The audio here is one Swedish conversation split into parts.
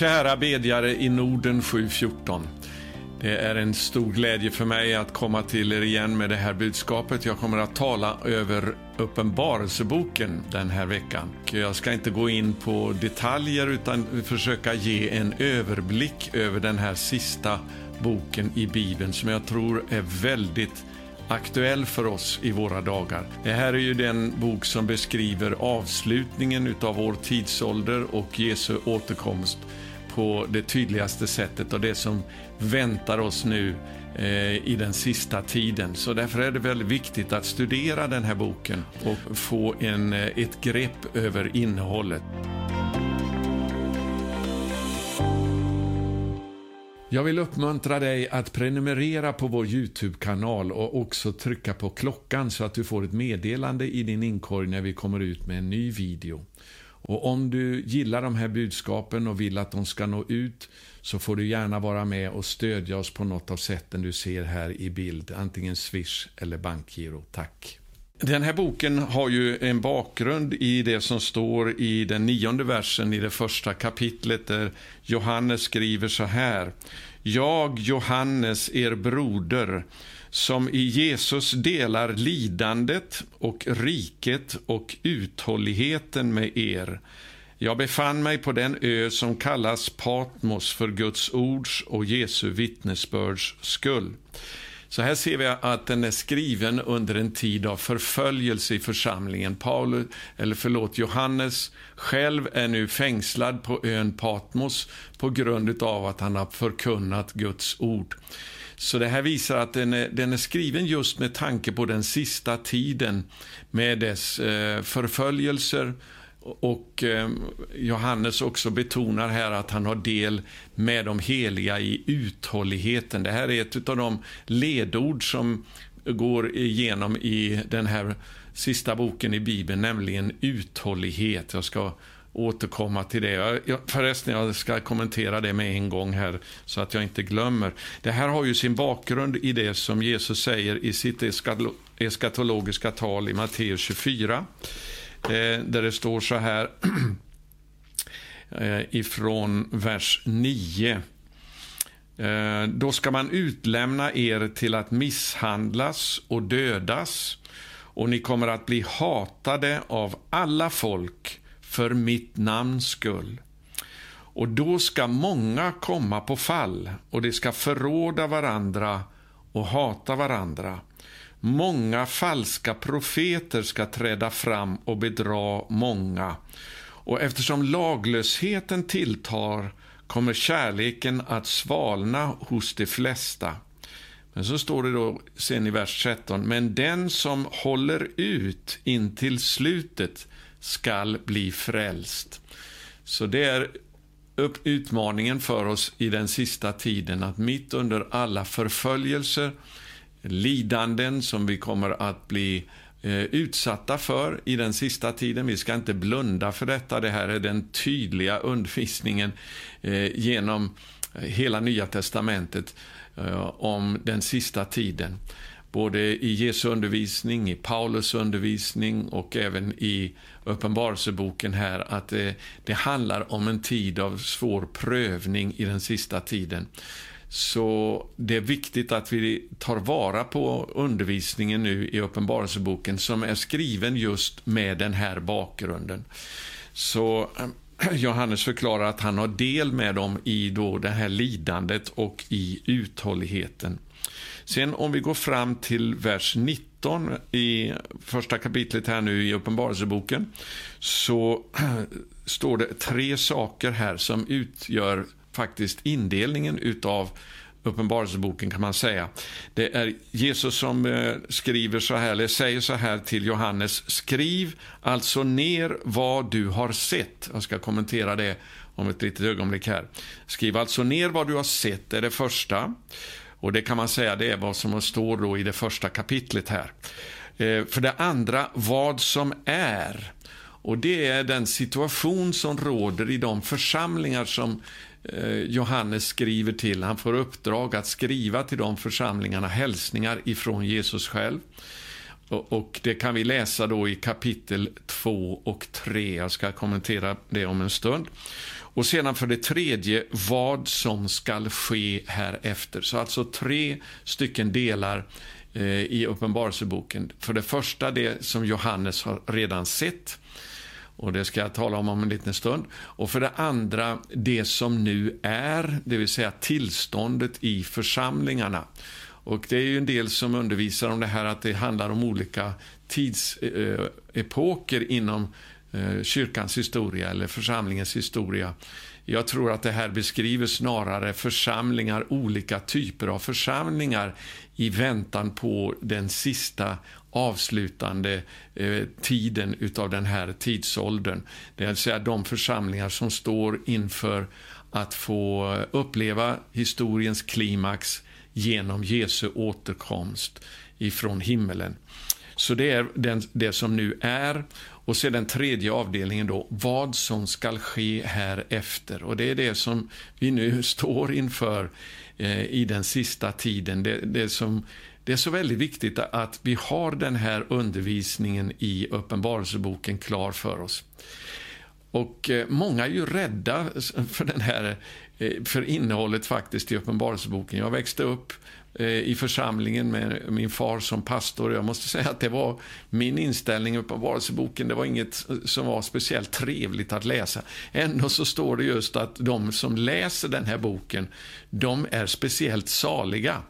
Kära bedjare i Norden 714. Det är en stor glädje för mig att komma till er igen med det här budskapet. Jag kommer att tala över Uppenbarelseboken den här veckan. Jag ska inte gå in på detaljer utan försöka ge en överblick över den här sista boken i Bibeln som jag tror är väldigt aktuell för oss i våra dagar. Det här är ju den bok som beskriver avslutningen av vår tidsålder och Jesu återkomst på det tydligaste sättet och det som väntar oss nu eh, i den sista tiden. Så därför är det väldigt viktigt att studera den här boken och få en, eh, ett grepp över innehållet. Jag vill uppmuntra dig att prenumerera på vår Youtube-kanal och också trycka på klockan så att du får ett meddelande i din inkorg när vi kommer ut med en ny video. Och om du gillar de här budskapen och vill att de ska nå ut så får du gärna vara med och stödja oss på något av sätten du ser här i bild, antingen Swish eller bankgiro. Tack! Den här boken har ju en bakgrund i det som står i den nionde versen i det första kapitlet där Johannes skriver så här. Jag, Johannes, er broder, som i Jesus delar lidandet och riket och uthålligheten med er. Jag befann mig på den ö som kallas Patmos för Guds ords och Jesu vittnesbörds skull. Så här ser vi att den är skriven under en tid av förföljelse i församlingen. Paulus, eller förlåt, Johannes själv är nu fängslad på ön Patmos på grund av att han har förkunnat Guds ord. Så det här visar att den är, den är skriven just med tanke på den sista tiden med dess eh, förföljelser och eh, Johannes också betonar här att han har del med de heliga i uthålligheten. Det här är ett av de ledord som går igenom i den här sista boken i Bibeln, nämligen uthållighet. Jag ska återkomma till det. Jag, förresten, jag ska kommentera det med en gång här så att jag inte glömmer. Det här har ju sin bakgrund i det som Jesus säger i sitt eskatologiska tal i Matteus 24. Eh, där det står så här eh, ifrån vers 9. Eh, då ska man utlämna er till att misshandlas och dödas och ni kommer att bli hatade av alla folk för mitt namns skull. Och då ska många komma på fall och de ska förråda varandra och hata varandra. Många falska profeter ska träda fram och bedra många. Och eftersom laglösheten tilltar kommer kärleken att svalna hos de flesta. Men så står det då sen i vers 13, men den som håller ut in till slutet skall bli frälst. Så det är utmaningen för oss i den sista tiden att mitt under alla förföljelser lidanden som vi kommer att bli eh, utsatta för i den sista tiden. Vi ska inte blunda för detta. Det här är den tydliga undervisningen eh, genom hela Nya testamentet eh, om den sista tiden. Både i Jesu undervisning, i Paulus undervisning och även i Uppenbarelseboken här, att det, det handlar om en tid av svår prövning i den sista tiden. Så det är viktigt att vi tar vara på undervisningen nu i Uppenbarelseboken som är skriven just med den här bakgrunden. Så eh, Johannes förklarar att han har del med dem i då det här lidandet och i uthålligheten. Sen om vi går fram till vers 19 i första kapitlet här nu i Uppenbarelseboken så står det tre saker här som utgör faktiskt indelningen utav Uppenbarelseboken kan man säga. Det är Jesus som eh, skriver så här, eller säger så här till Johannes. Skriv alltså ner vad du har sett. Jag ska kommentera det om ett litet ögonblick här. Skriv alltså ner vad du har sett, det är det första. Och det kan man säga, det är vad som står då i det första kapitlet här. Eh, för det andra, vad som är. Och det är den situation som råder i de församlingar som eh, Johannes skriver till. Han får uppdrag att skriva till de församlingarna hälsningar ifrån Jesus själv. Och Det kan vi läsa då i kapitel 2 och 3. Jag ska kommentera det om en stund. Och sedan för det tredje vad som skall ske härefter. Så alltså tre stycken delar eh, i Uppenbarelseboken. För det första det som Johannes har redan sett. Och Det ska jag tala om om en liten stund. Och för det andra det som nu är, det vill säga tillståndet i församlingarna. Och Det är ju en del som undervisar om det här att det handlar om olika tidsepoker eh, eh inom Eh, kyrkans historia eller församlingens historia. Jag tror att det här beskriver snarare församlingar, olika typer av församlingar i väntan på den sista avslutande eh, tiden utav den här tidsåldern. Det vill säga de församlingar som står inför att få uppleva historiens klimax genom Jesu återkomst ifrån himmelen. Så det är den, det som nu är. Och så den tredje avdelningen då, vad som skall ske härefter. Och det är det som vi nu står inför eh, i den sista tiden. Det, det, som, det är så väldigt viktigt att vi har den här undervisningen i Uppenbarelseboken klar för oss. Och eh, många är ju rädda för, den här, eh, för innehållet faktiskt i Uppenbarelseboken. Jag växte upp Eh, i församlingen med min far som pastor. Jag måste säga att det var min inställning i Uppenbarelseboken. Det var inget som var speciellt trevligt att läsa. Ändå så står det just att de som läser den här boken, de är speciellt saliga.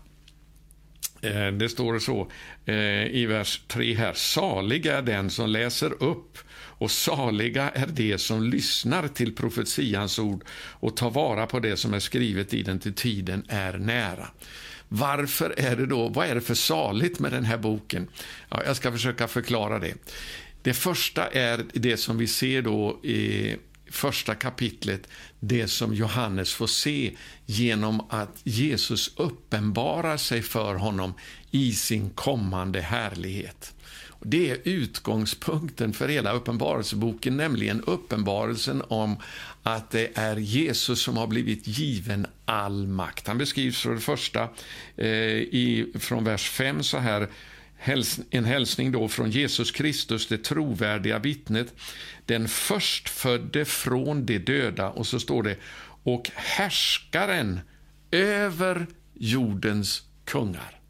Eh, det står så eh, i vers 3 här. Salig är den som läser upp och saliga är de som lyssnar till profetians ord och tar vara på det som är skrivet i den till tiden är nära. Varför är det då, vad är det för saligt med den här boken? Ja, jag ska försöka förklara det. Det första är det som vi ser då i första kapitlet, det som Johannes får se genom att Jesus uppenbarar sig för honom i sin kommande härlighet. Det är utgångspunkten för hela Uppenbarelseboken, nämligen uppenbarelsen om att det är Jesus som har blivit given all makt. Han beskrivs för det första eh, i, från vers 5 så här en hälsning då från Jesus Kristus, det trovärdiga vittnet, den förstfödde från de döda, och så står det, och härskaren över jordens kungar.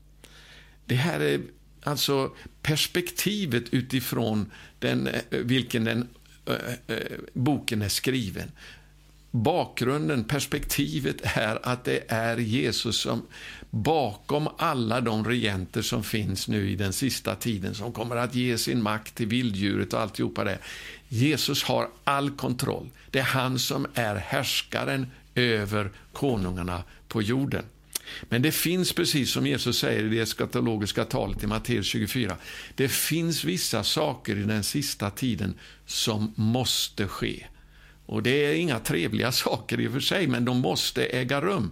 Det här är alltså perspektivet utifrån den, eh, vilken den Eh, eh, boken är skriven. Bakgrunden, perspektivet är att det är Jesus som bakom alla de regenter som finns nu i den sista tiden som kommer att ge sin makt till vilddjuret och alltihopa det. Jesus har all kontroll. Det är han som är härskaren över konungarna på jorden. Men det finns, precis som Jesus säger i det eskatologiska talet i Matteus 24, det finns vissa saker i den sista tiden som måste ske. Och Det är inga trevliga saker i och för sig, men de måste äga rum.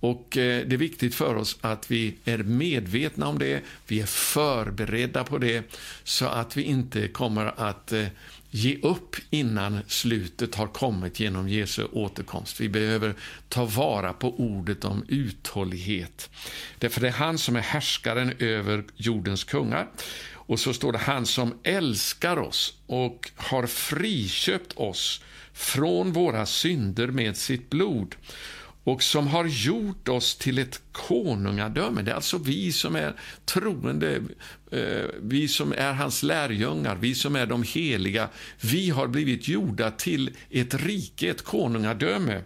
Och eh, Det är viktigt för oss att vi är medvetna om det, vi är förberedda på det, så att vi inte kommer att eh, ge upp innan slutet har kommit genom Jesu återkomst. Vi behöver ta vara på ordet om uthållighet. Därför det är han som är härskaren över jordens kungar. Och så står det han som älskar oss och har friköpt oss från våra synder med sitt blod och som har gjort oss till ett konungadöme. Det är alltså vi som är troende, eh, vi som är hans lärjungar, vi som är de heliga. Vi har blivit gjorda till ett rike, ett konungadöme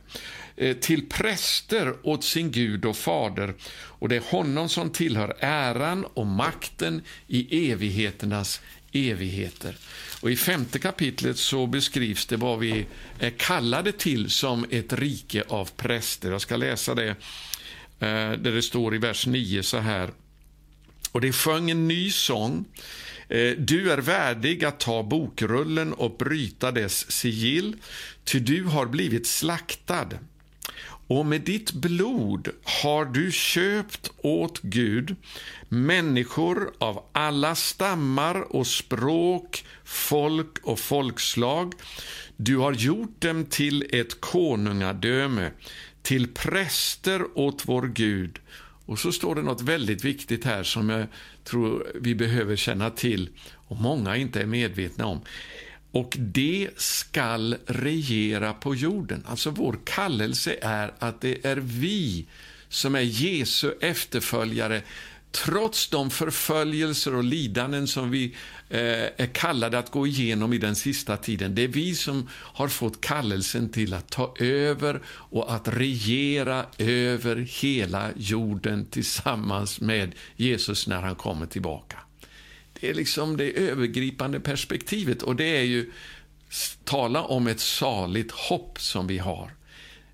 eh, till präster åt sin Gud och fader. Och det är honom som tillhör äran och makten i evigheternas evigheter. Och I femte kapitlet så beskrivs det vad vi är kallade till som ett rike av präster. Jag ska läsa det, eh, där det står i vers 9 så här. Och det sjöng en ny sång. Eh, du är värdig att ta bokrullen och bryta dess sigill, ty du har blivit slaktad och med ditt blod har du köpt åt Gud människor av alla stammar och språk, folk och folkslag. Du har gjort dem till ett konungadöme, till präster åt vår Gud. Och så står det något väldigt viktigt här som jag tror vi behöver känna till och många inte är medvetna om och det skall regera på jorden. Alltså vår kallelse är att det är vi som är Jesu efterföljare trots de förföljelser och lidanden som vi eh, är kallade att gå igenom i den sista tiden. Det är vi som har fått kallelsen till att ta över och att regera över hela jorden tillsammans med Jesus när han kommer tillbaka. Det är liksom det övergripande perspektivet och det är ju tala om ett saligt hopp som vi har.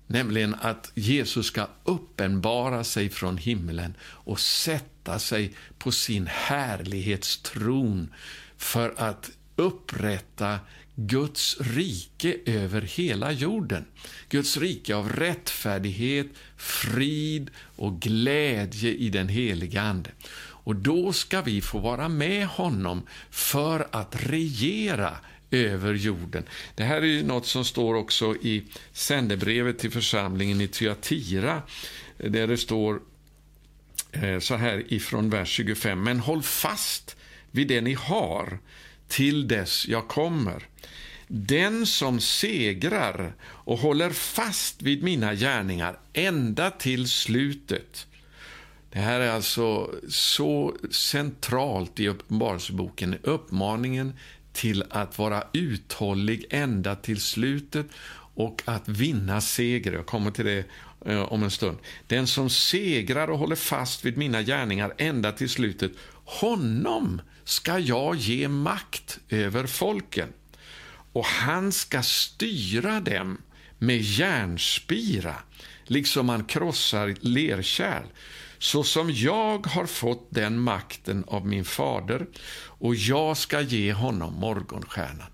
Nämligen att Jesus ska uppenbara sig från himlen och sätta sig på sin härlighetstron för att upprätta Guds rike över hela jorden. Guds rike av rättfärdighet, frid och glädje i den heliga Ande. Och då ska vi få vara med honom för att regera över jorden. Det här är ju något som står också i sändebrevet till församlingen i Thyatira, där det står eh, så här ifrån vers 25. Men håll fast vid det ni har till dess jag kommer. Den som segrar och håller fast vid mina gärningar ända till slutet. Det här är alltså så centralt i Uppenbarelseboken, uppmaningen till att vara uthållig ända till slutet och att vinna seger. Jag kommer till det eh, om en stund. Den som segrar och håller fast vid mina gärningar ända till slutet, honom ska jag ge makt över folken och han ska styra dem med järnspira, liksom man krossar lerkärl så som jag har fått den makten av min fader och jag ska ge honom morgonstjärnan.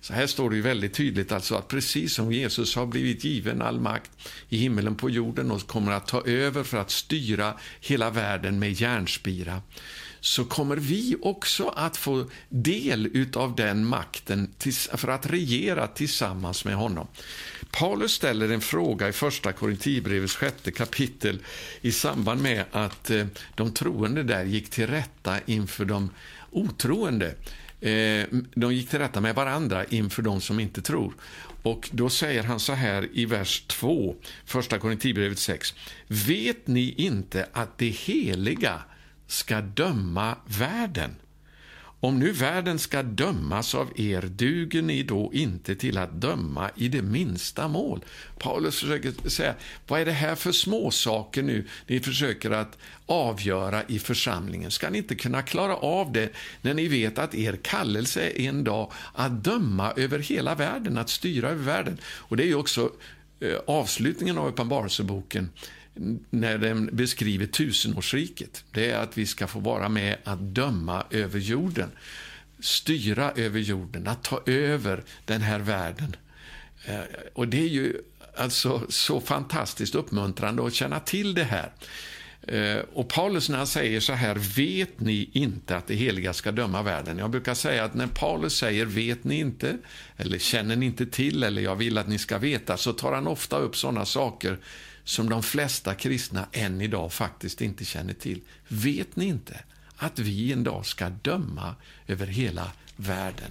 Så här står det ju väldigt tydligt alltså att precis som Jesus har blivit given all makt i himmelen på jorden och kommer att ta över för att styra hela världen med järnspira så kommer vi också att få del av den makten för att regera tillsammans med honom. Paulus ställer en fråga i första Korinthierbrevets sjätte kapitel i samband med att eh, de troende där gick till rätta inför de otroende. Eh, de gick till rätta med varandra inför de som inte tror. Och Då säger han så här i vers 2, första Korinthierbrevet 6. Vet ni inte att det heliga ska döma världen? Om nu världen ska dömas av er, duger ni då inte till att döma i det minsta mål? Paulus försöker säga, vad är det här för småsaker nu ni försöker att avgöra i församlingen? Ska ni inte kunna klara av det när ni vet att er kallelse är en dag att döma över hela världen, att styra över världen? Och det är ju också eh, avslutningen av Uppenbarelseboken när den beskriver tusenårsriket. Det är att vi ska få vara med att döma över jorden, styra över jorden, att ta över den här världen. Eh, och det är ju alltså så fantastiskt uppmuntrande att känna till det här. Eh, och Paulus när han säger så här, vet ni inte att det heliga ska döma världen? Jag brukar säga att när Paulus säger vet ni inte, eller känner ni inte till, eller jag vill att ni ska veta, så tar han ofta upp sådana saker som de flesta kristna än idag faktiskt inte känner till. Vet ni inte att vi en dag ska döma över hela världen?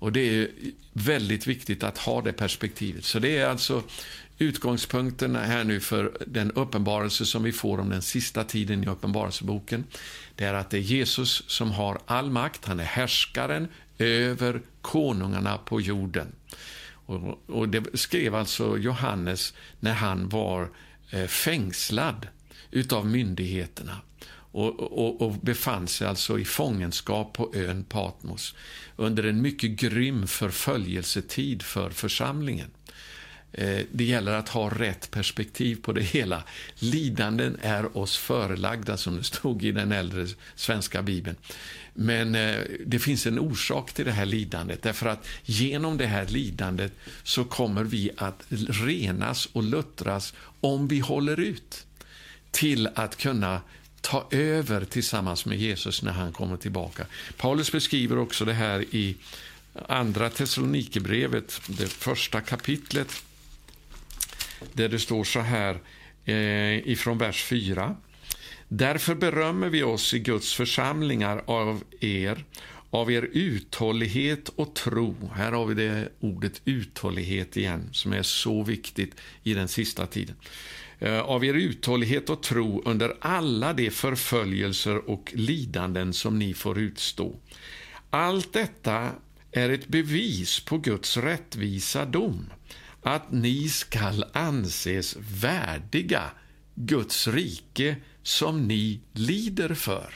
Och Det är väldigt viktigt att ha det perspektivet. Så det är alltså utgångspunkten här nu för den uppenbarelse som vi får om den sista tiden i Uppenbarelseboken. Det är att det är Jesus som har all makt. Han är härskaren över konungarna på jorden. Och, och det skrev alltså Johannes när han var eh, fängslad utav myndigheterna och, och, och, befann sig alltså i fångenskap på ön Patmos under en mycket grym förföljelsetid för församlingen. Eh, det gäller att ha rätt perspektiv på det hela. Lidanden är oss förelagda, som det stod i den äldre svenska bibeln. Men eh, det finns en orsak till det här lidandet, därför att genom det här lidandet så kommer vi att renas och luttras om vi håller ut till att kunna ta över tillsammans med Jesus när han kommer tillbaka. Paulus beskriver också det här i Andra Thessalonikerbrevet, det första kapitlet där det står så här eh, ifrån vers 4. Därför berömmer vi oss i Guds församlingar av er av er uthållighet och tro. Här har vi det ordet uthållighet igen, som är så viktigt i den sista tiden. Eh, av er uthållighet och tro under alla de förföljelser och lidanden som ni får utstå. Allt detta är ett bevis på Guds rättvisa dom, att ni skall anses värdiga Guds rike som ni lider för.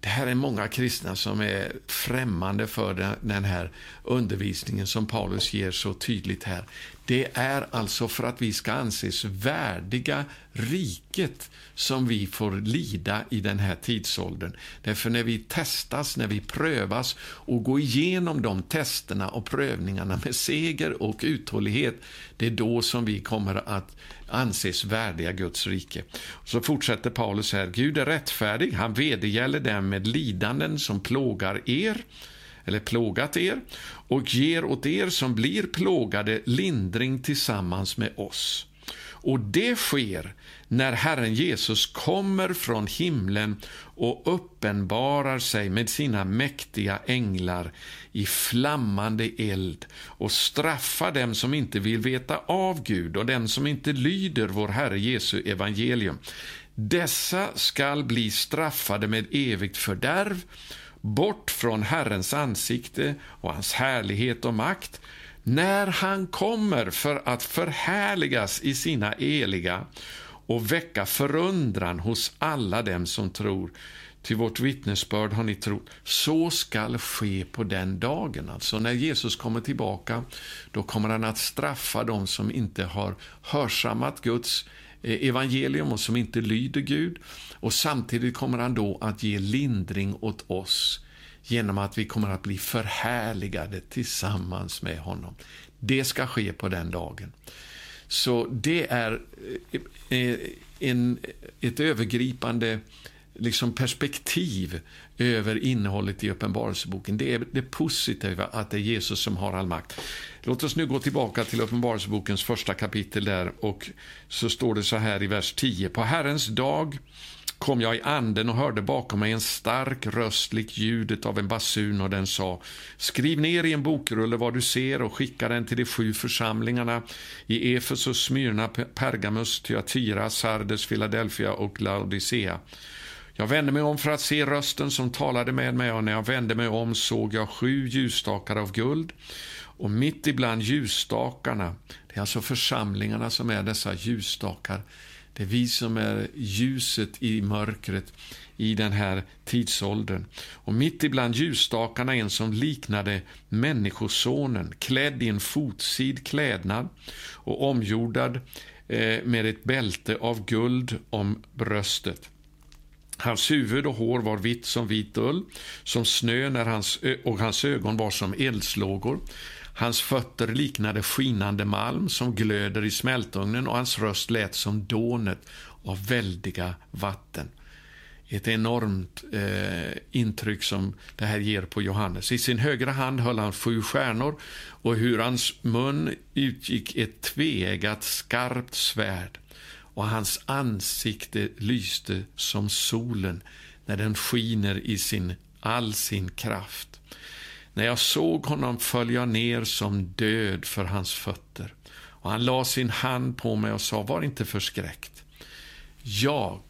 Det här är många kristna som är främmande för den här undervisningen som Paulus ger så tydligt här. Det är alltså för att vi ska anses värdiga riket som vi får lida i den här tidsåldern. Därför när vi testas, när vi prövas och går igenom de testerna och prövningarna med seger och uthållighet, det är då som vi kommer att anses värdiga Guds rike. Så fortsätter Paulus här, Gud är rättfärdig, han vedergäller dem med lidanden som plågar er, eller plågat er, och ger åt er som blir plågade lindring tillsammans med oss. Och det sker när Herren Jesus kommer från himlen och uppenbarar sig med sina mäktiga änglar i flammande eld och straffar dem som inte vill veta av Gud och den som inte lyder vår Herre Jesu evangelium. Dessa skall bli straffade med evigt fördärv, bort från Herrens ansikte och hans härlighet och makt, när han kommer för att förhärligas i sina eliga och väcka förundran hos alla dem som tror. Till vårt vittnesbörd har ni trott. Så skall ske på den dagen. Alltså när Jesus kommer tillbaka, då kommer han att straffa dem som inte har hörsammat Guds Eh, evangelium och som inte lyder Gud. Och samtidigt kommer han då att ge lindring åt oss genom att vi kommer att bli förhärligade tillsammans med honom. Det ska ske på den dagen. Så det är eh, eh, en, ett övergripande liksom perspektiv över innehållet i Uppenbarelseboken. Det är det positiva, att det är Jesus som har all makt. Låt oss nu gå tillbaka till Uppenbarelsebokens första kapitel där och så står det så här i vers 10. På Herrens dag kom jag i anden och hörde bakom mig en stark röst lik ljudet av en basun och den sa Skriv ner i en bokrulle vad du ser och skicka den till de sju församlingarna i Efesus, Smyrna, Pergamus, Thyatira, Sardes, Philadelphia och Laodicea. Jag vände mig om för att se rösten som talade med mig och när jag vände mig om såg jag sju ljusstakar av guld och mitt ibland ljusstakarna, det är alltså församlingarna som är dessa ljusstakar, det är vi som är ljuset i mörkret i den här tidsåldern. Och mitt ibland ljusstakarna en som liknade Människosonen, klädd i en fotsid klädnad och omgjordad eh, med ett bälte av guld om bröstet. Hans huvud och hår var vitt som vit ull, som snö när hans, och hans ögon var som eldslågor. Hans fötter liknade skinande malm som glöder i smältugnen och hans röst lät som dånet av väldiga vatten. Ett enormt eh, intryck som det här ger på Johannes. I sin högra hand höll han sju stjärnor och ur hans mun utgick ett tveeggat skarpt svärd och hans ansikte lyste som solen när den skiner i sin, all sin kraft. När jag såg honom föll jag ner som död för hans fötter. Och han la sin hand på mig och sa, var inte förskräckt. Jag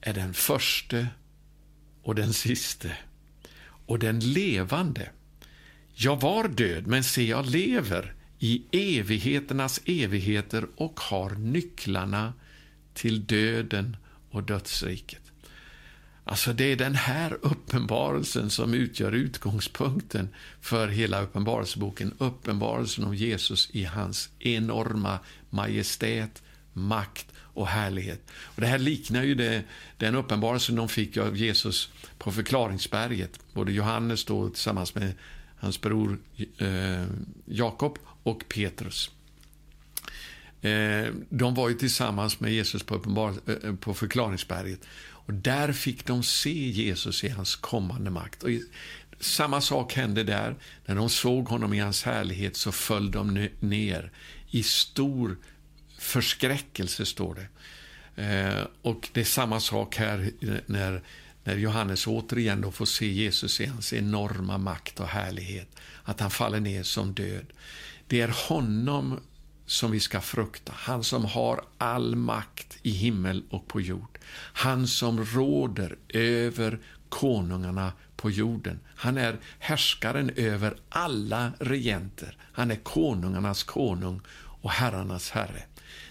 är den förste och den siste och den levande. Jag var död, men se, jag lever i evigheternas evigheter och har nycklarna till döden och dödsriket. Alltså det är den här uppenbarelsen som utgör utgångspunkten för hela uppenbarelseboken. Uppenbarelsen om Jesus i hans enorma majestät, makt och härlighet. Och det här liknar ju det, den uppenbarelsen de fick av Jesus på förklaringsberget. Både Johannes då tillsammans med hans bror eh, Jakob och Petrus. Eh, de var ju tillsammans med Jesus på, eh, på förklaringsberget. Och där fick de se Jesus i hans kommande makt. Och samma sak hände där. När de såg honom i hans härlighet så föll de ner i stor förskräckelse, står det. Eh, och det är samma sak här när när Johannes återigen då får se Jesus i hans enorma makt och härlighet, att han faller ner som död. Det är honom som vi ska frukta, han som har all makt i himmel och på jord. Han som råder över konungarna på jorden. Han är härskaren över alla regenter. Han är konungarnas konung och herrarnas herre.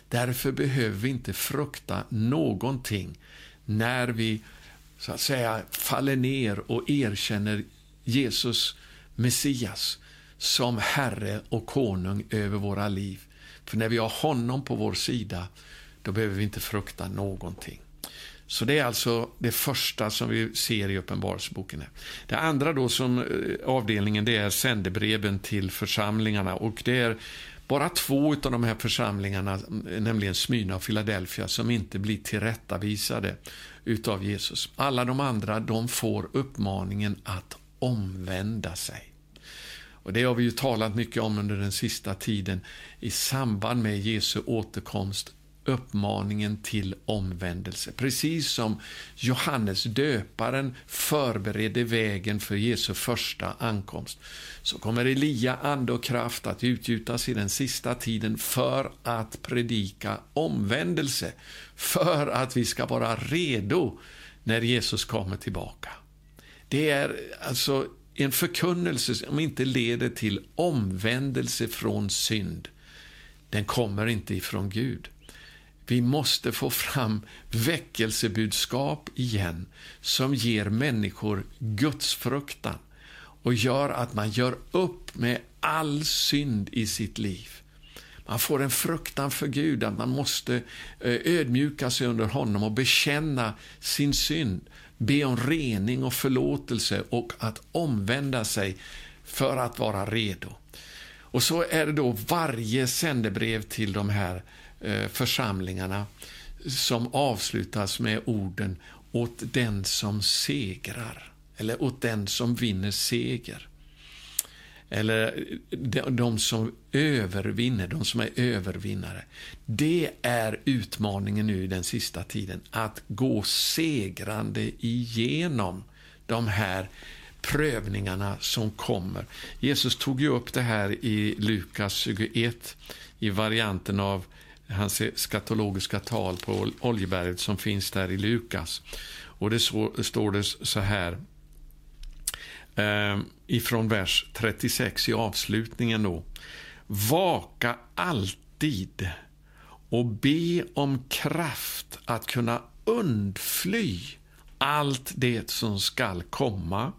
Därför behöver vi inte frukta någonting när vi så att säga faller ner och erkänner Jesus, Messias, som Herre och konung över våra liv. För när vi har honom på vår sida, då behöver vi inte frukta någonting. Så det är alltså det första som vi ser i Uppenbarelseboken. Det andra då som eh, avdelningen det är sändebreven till församlingarna och det är bara två av de här församlingarna, mm, nämligen Smyrna och Philadelphia, som inte blir tillrättavisade utav Jesus. Alla de andra, de får uppmaningen att omvända sig. Och Det har vi ju talat mycket om under den sista tiden i samband med Jesu återkomst uppmaningen till omvändelse. Precis som Johannes döparen förberedde vägen för Jesu första ankomst så kommer Elia, ande och kraft att utgjutas i den sista tiden för att predika omvändelse, för att vi ska vara redo när Jesus kommer tillbaka. Det är alltså en förkunnelse som inte leder till omvändelse från synd. Den kommer inte ifrån Gud. Vi måste få fram väckelsebudskap igen som ger människor gudsfruktan och gör att man gör upp med all synd i sitt liv. Man får en fruktan för Gud, att man måste eh, ödmjuka sig under honom och bekänna sin synd, be om rening och förlåtelse och att omvända sig för att vara redo. Och så är det då varje sändebrev till de här eh, församlingarna som avslutas med orden åt den som segrar, eller åt den som vinner seger. Eller de som övervinner, de som är övervinnare. Det är utmaningen nu i den sista tiden, att gå segrande igenom de här prövningarna som kommer. Jesus tog ju upp det här i Lukas 21 i varianten av hans skatologiska tal på Oljeberget som finns där i Lukas. Och det så, står det så här eh, ifrån vers 36 i avslutningen då. Vaka alltid och be om kraft att kunna undfly allt det som skall komma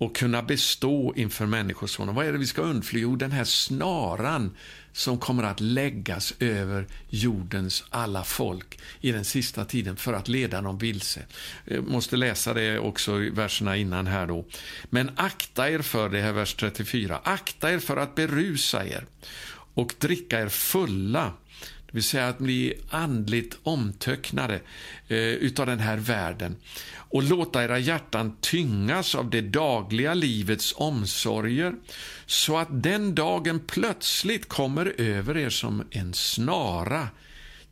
och kunna bestå inför Människosonen. Vad är det vi ska undfly? Jo, den här snaran som kommer att läggas över jordens alla folk i den sista tiden för att leda dem vilse. Jag måste läsa det också i verserna innan här då. Men akta er för, det här vers 34, akta er för att berusa er och dricka er fulla det vill säga att bli andligt omtöcknade eh, utav den här världen och låta era hjärtan tyngas av det dagliga livets omsorger så att den dagen plötsligt kommer över er som en snara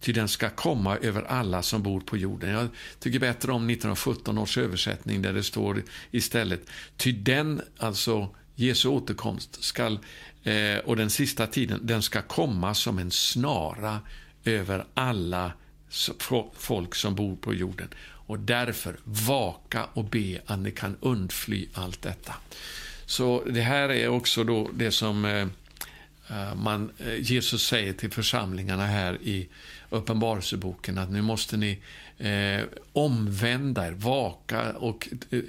ty den ska komma över alla som bor på jorden. Jag tycker bättre om 1917 års översättning där det står istället, ty den, alltså Jesu återkomst, skall, eh, och den sista tiden, den ska komma som en snara över alla folk som bor på jorden. Och därför vaka och be att ni kan undfly allt detta. Så det här är också då det som eh, eh man, eh, Jesus säger till församlingarna här i Uppenbarelseboken att nu måste ni eh, omvända er, vaka och eh,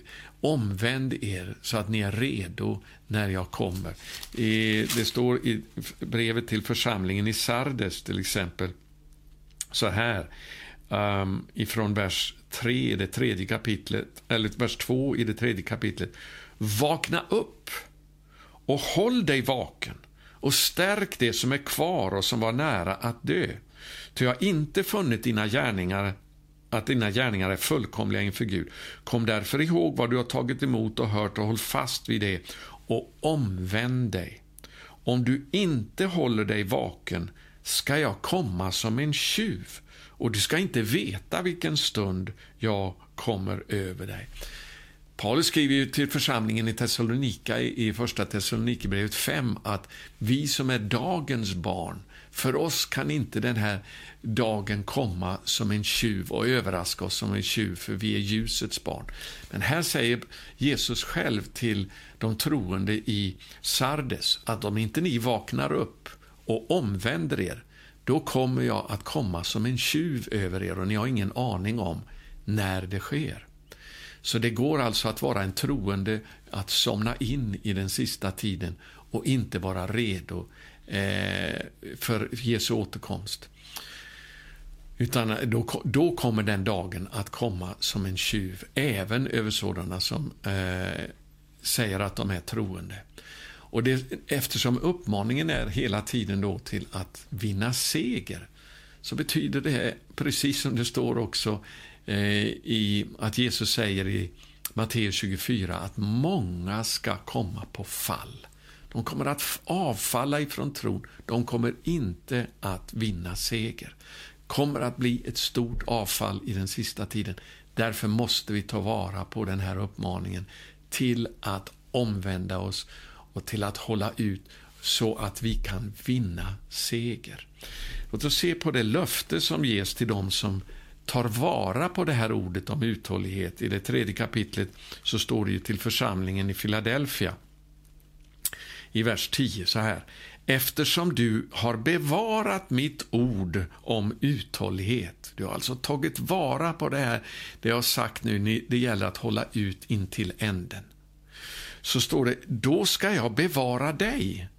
omvänd er så att ni är redo när jag kommer. I, det står i brevet till församlingen i Sardes till exempel så här um, ifrån vers 3 i det tredje kapitlet, eller vers 2 i det tredje kapitlet. Vakna upp och håll dig vaken och stärk det som är kvar och som var nära att dö. Ty jag har inte funnit dina gärningar att dina gärningar är fullkomliga inför Gud. Kom därför ihåg vad du har tagit emot och hört och håll fast vid det och omvänd dig. Om du inte håller dig vaken ska jag komma som en tjuv och du ska inte veta vilken stund jag kommer över dig. Paulus skriver ju till församlingen i Thessalonika i första Thessalonikerbrevet 5 att vi som är dagens barn, för oss kan inte den här dagen komma som en tjuv och överraska oss som en tjuv, för vi är ljusets barn. Men här säger Jesus själv till de troende i Sardes att om inte ni vaknar upp och omvänder er, då kommer jag att komma som en tjuv över er och ni har ingen aning om när det sker. Så det går alltså att vara en troende, att somna in i den sista tiden och inte vara redo Eh, för Jesu återkomst. Utan då, då kommer den dagen att komma som en tjuv, även över sådana som eh, säger att de är troende. Och det, eftersom uppmaningen är hela tiden då till att vinna seger, så betyder det, precis som det står också Eh, i att Jesus säger i Matteus 24 att många ska komma på fall. De kommer att avfalla ifrån tron. De kommer inte att vinna seger. kommer att bli ett stort avfall i den sista tiden. Därför måste vi ta vara på den här uppmaningen till att omvända oss och till att hålla ut så att vi kan vinna seger. Låt oss se på det löfte som ges till dem som tar vara på det här ordet om uthållighet. I det tredje kapitlet så står det ju till församlingen i Philadelphia i vers 10 så här. Eftersom du har bevarat mitt ord om uthållighet. Du har alltså tagit vara på det här, det jag har sagt nu, det gäller att hålla ut in till änden. Så står det, då ska jag bevara dig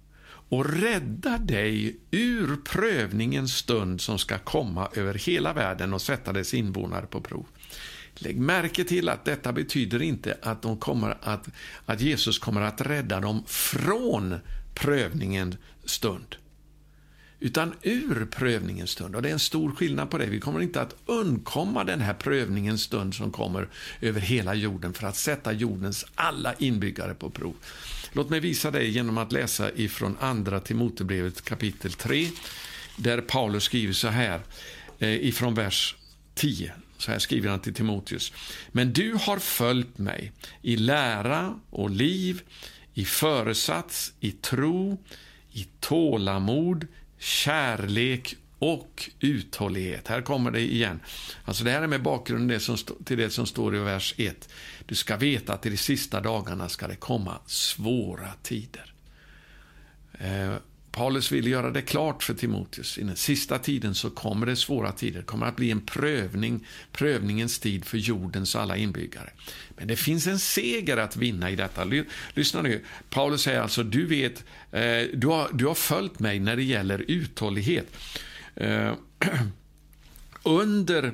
och rädda dig ur prövningens stund som ska komma över hela världen och sätta dess invånare på prov. Lägg märke till att detta betyder inte att, de kommer att, att Jesus kommer att rädda dem från prövningens stund utan ur prövningens stund. Och Det är en stor skillnad på det. Vi kommer inte att undkomma den här prövningens stund som kommer över hela jorden för att sätta jordens alla inbyggare på prov. Låt mig visa det genom att läsa ifrån Andra Timotebrevet kapitel 3, där Paulus skriver så här, eh, ifrån vers 10. Så här skriver han till Timoteus. Men du har följt mig i lära och liv, i föresats, i tro, i tålamod, kärlek och uthållighet. Här kommer det igen. Alltså det här är med bakgrund till det som står i vers 1. Du ska veta att i de sista dagarna ska det komma svåra tider. Eh, Paulus vill göra det klart för Timoteus. I den sista tiden så kommer det svåra tider. Det kommer att bli en prövning, prövningens tid för jordens alla inbyggare. Men det finns en seger att vinna i detta. Lyssna nu. Paulus säger alltså, du vet, eh, du har, du har följt mig när det gäller uthållighet. Eh, under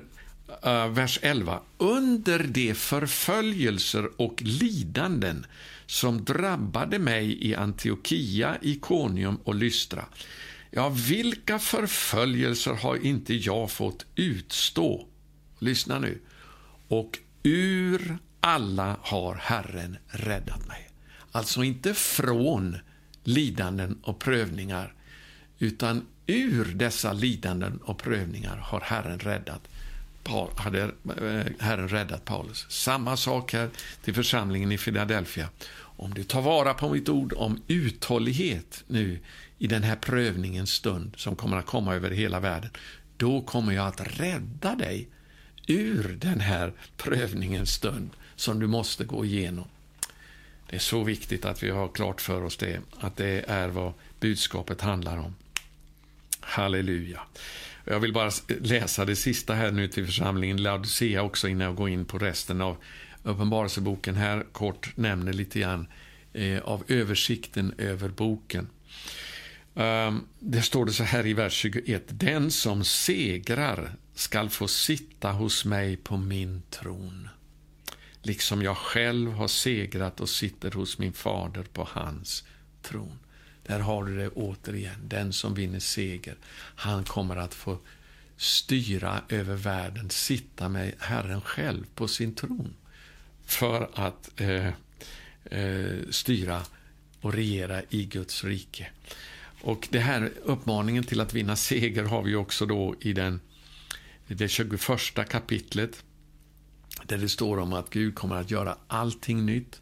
eh, vers 11. Under de förföljelser och lidanden som drabbade mig i Antiochia, Ikonium och Lystra. Ja, vilka förföljelser har inte jag fått utstå? Lyssna nu. Och ur alla har Herren räddat mig. Alltså inte från lidanden och prövningar, utan ur dessa lidanden och prövningar har Herren räddat hade eh, Herren räddat Paulus. Samma sak här till församlingen i Philadelphia. Om du tar vara på mitt ord om uthållighet nu i den här prövningens stund som kommer att komma över hela världen, då kommer jag att rädda dig ur den här prövningens stund som du måste gå igenom. Det är så viktigt att vi har klart för oss det, att det är vad budskapet handlar om. Halleluja. Jag vill bara läsa det sista här nu till församlingen Laodicea också innan jag går in på resten av Uppenbarelseboken. Här kort nämner lite grann eh, av översikten över boken. Ehm, um, det står det så här i vers 21. Den som segrar skall få sitta hos mig på min tron liksom jag själv har segrat och sitter hos min fader på hans tron. Där har du det återigen. Den som vinner seger, han kommer att få styra över världen, sitta med Herren själv på sin tron för att eh, eh, styra och regera i Guds rike. Och det här uppmaningen till att vinna seger har vi också då i den, det 21 kapitlet. Där det står om att Gud kommer att göra allting nytt.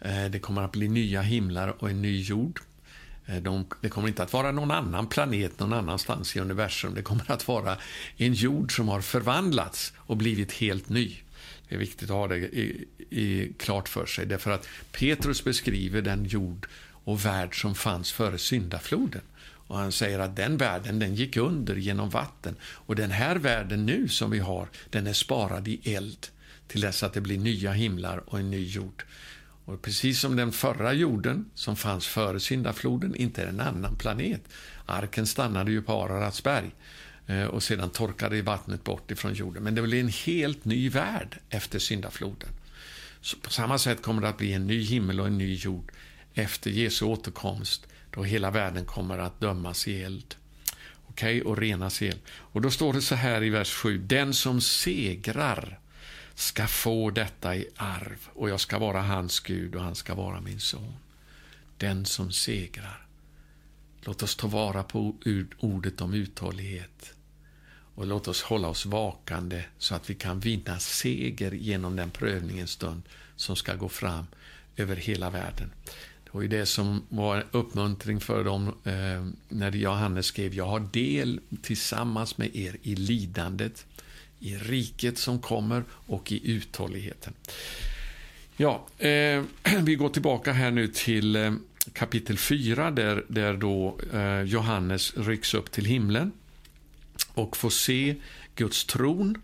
Eh, det kommer att bli nya himlar och en ny jord. Eh, de, det kommer inte att vara någon annan planet någon annanstans i universum. Det kommer att vara en jord som har förvandlats och blivit helt ny. Det är viktigt att ha det i, i, klart för sig. Därför att Petrus beskriver den jord och värld som fanns före syndafloden. Och han säger att den världen den gick under genom vatten. Och den här världen nu som vi har, den är sparad i eld till dess att det blir nya himlar och en ny jord. Och precis som den förra jorden, som fanns före syndafloden, inte är en annan planet. Arken stannade ju på Araratsberg eh, och sedan torkade vattnet bort ifrån jorden. Men det blir en helt ny värld efter syndafloden. Så på samma sätt kommer det att bli en ny himmel och en ny jord efter Jesu återkomst, då hela världen kommer att dömas i eld. Okej, okay, och renas i eld. Och då står det så här i vers 7. Den som segrar ska få detta i arv och jag ska vara hans Gud och han ska vara min son. Den som segrar. Låt oss ta vara på ordet om uthållighet och låt oss hålla oss vakande så att vi kan vinna seger genom den prövningens stund som ska gå fram över hela världen. Det var ju det som var uppmuntring för dem eh, när Johannes skrev Jag har del tillsammans med er i lidandet i riket som kommer och i uthålligheten. Ja, eh, vi går tillbaka här nu till eh, kapitel 4 där, där då eh, Johannes rycks upp till himlen och får se Guds tron.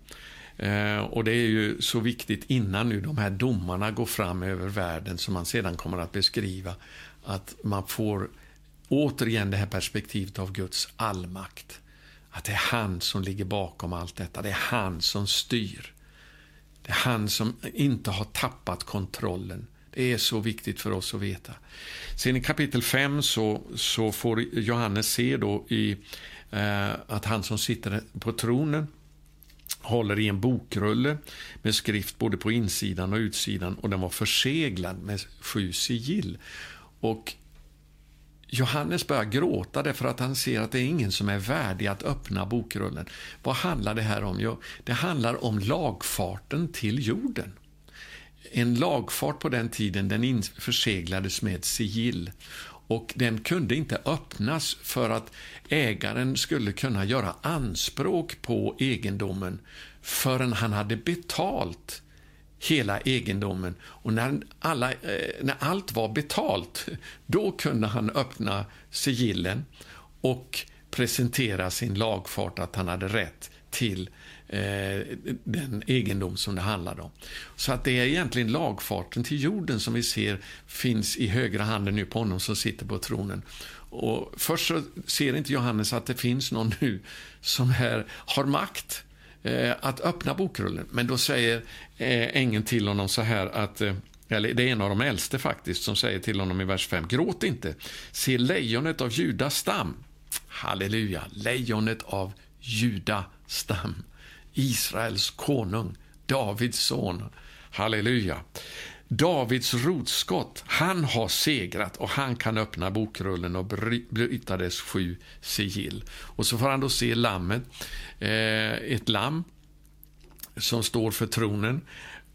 Eh, och det är ju så viktigt innan nu de här domarna går fram över världen som man sedan kommer att beskriva att man får återigen det här perspektivet av Guds allmakt. Att det är han som ligger bakom allt detta. Det är han som styr. Det är han som inte har tappat kontrollen. Det är så viktigt för oss att veta. Sen i kapitel 5 så, så får Johannes se då i, eh, att han som sitter på tronen håller i en bokrulle med skrift både på insidan och utsidan och den var förseglad med sju sigill. Och Johannes börjar gråta därför att han ser att det är ingen som är värdig att öppna bokrullen. Vad handlar det här om? Jo, det handlar om lagfarten till jorden. En lagfart på den tiden den förseglades med sigill och den kunde inte öppnas för att ägaren skulle kunna göra anspråk på egendomen förrän han hade betalt hela egendomen. Och när, alla, eh, när allt var betalt, då kunde han öppna sigillen och presentera sin lagfart att han hade rätt till eh, den egendom som det handlade om. Så att det är egentligen lagfarten till jorden som vi ser finns i högra handen nu på honom som sitter på tronen. Och först så ser inte Johannes att det finns någon nu som här har makt eh, att öppna bokrullen. Men då säger eh, ängeln till honom så här att eh, eller det är en av de äldste faktiskt som säger till honom i vers 5. Gråt inte. Se lejonet av Judas stam. Halleluja, lejonet av Juda stam. Israels konung, Davids son. Halleluja. Davids rotskott, han har segrat och han kan öppna bokrullen och bryta dess sju sigill. Och så får han då se lammet, eh, ett lamm som står för tronen.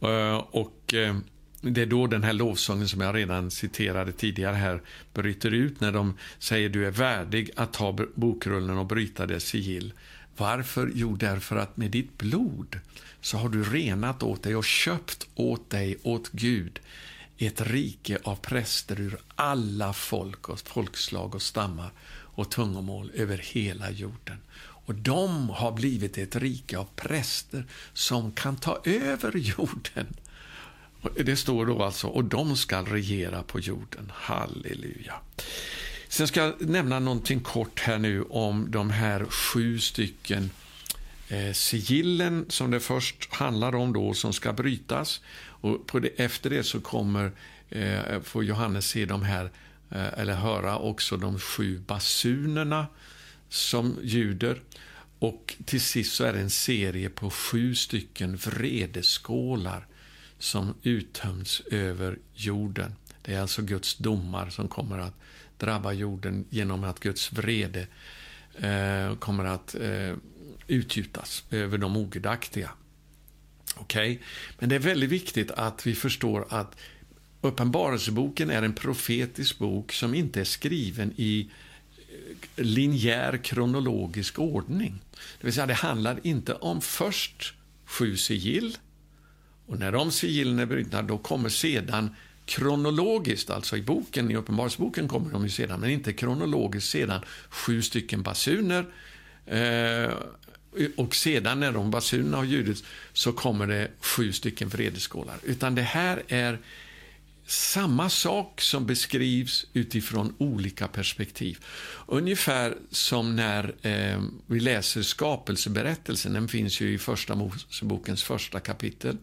Eh, och eh, det är då den här lovsången som jag redan citerade tidigare här bryter ut när de säger du är värdig att ta bokrullen och bryta dess sigill. Varför? Jo, därför att med ditt blod så har du renat åt dig och köpt åt dig, åt Gud, ett rike av präster ur alla folk och folkslag och stammar och tungomål över hela jorden. Och de har blivit ett rike av präster som kan ta över jorden. Det står då alltså, och de ska regera på jorden. Halleluja. Sen ska jag nämna någonting kort här nu om de här sju stycken eh, sigillen som det först handlar om då, som ska brytas. Och på det, efter det så kommer, eh, får Johannes se de här, eh, eller höra också de sju basunerna som ljuder. Och till sist så är det en serie på sju stycken vredeskålar som uttöms över jorden. Det är alltså Guds domar som kommer att drabba jorden genom att Guds vrede eh, kommer att eh, utgjutas över de ogudaktiga. Okej? Okay? Men det är väldigt viktigt att vi förstår att Uppenbarelseboken är en profetisk bok som inte är skriven i eh, linjär kronologisk ordning. Det vill säga, det handlar inte om först sju sigill och när de sigillen är brutna, då kommer sedan kronologiskt, alltså i boken, i Uppenbarelseboken kommer de ju sedan, men inte kronologiskt sedan, sju stycken basuner. Eh, och sedan när de basunerna har ljudits så kommer det sju stycken vredeskålar. Utan det här är samma sak som beskrivs utifrån olika perspektiv. Ungefär som när eh, vi läser skapelseberättelsen. Den finns ju i Första Mosebokens första kapitel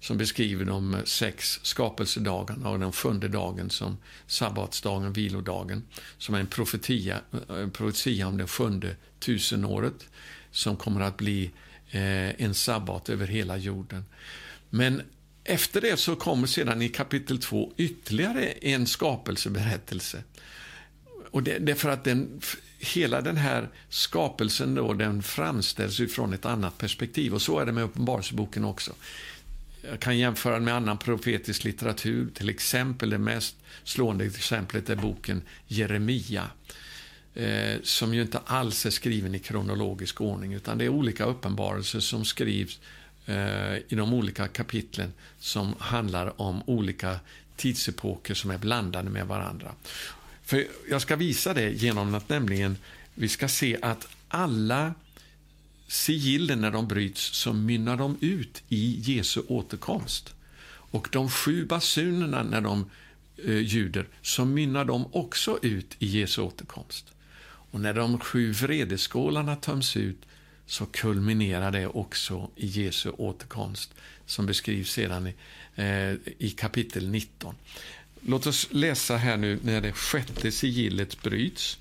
som beskriver de sex skapelsedagarna och den sjunde dagen som sabbatsdagen, vilodagen, som är en profetia, en profetia om det sjunde tusenåret som kommer att bli eh, en sabbat över hela jorden. Men efter det så kommer sedan i kapitel 2 ytterligare en skapelseberättelse. Och det, det är för att den, hela den här skapelsen då, den framställs utifrån ett annat perspektiv. Och så är det med Uppenbarelseboken också. Jag kan jämföra med annan profetisk litteratur. Till exempel det mest slående exemplet är boken Jeremia. Eh, som ju inte alls är skriven i kronologisk ordning, utan det är olika uppenbarelser som skrivs eh, i de olika kapitlen som handlar om olika tidsepoker som är blandade med varandra. För Jag ska visa det genom att nämligen vi ska se att alla sigillen när de bryts så mynnar de ut i Jesu återkomst. Och de sju basunerna när de eh, ljuder så mynnar de också ut i Jesu återkomst. Och när de sju vredeskålarna töms ut så kulminerar det också i Jesu återkomst som beskrivs sedan i, eh, i kapitel 19. Låt oss läsa här nu när det sjätte sigillet bryts.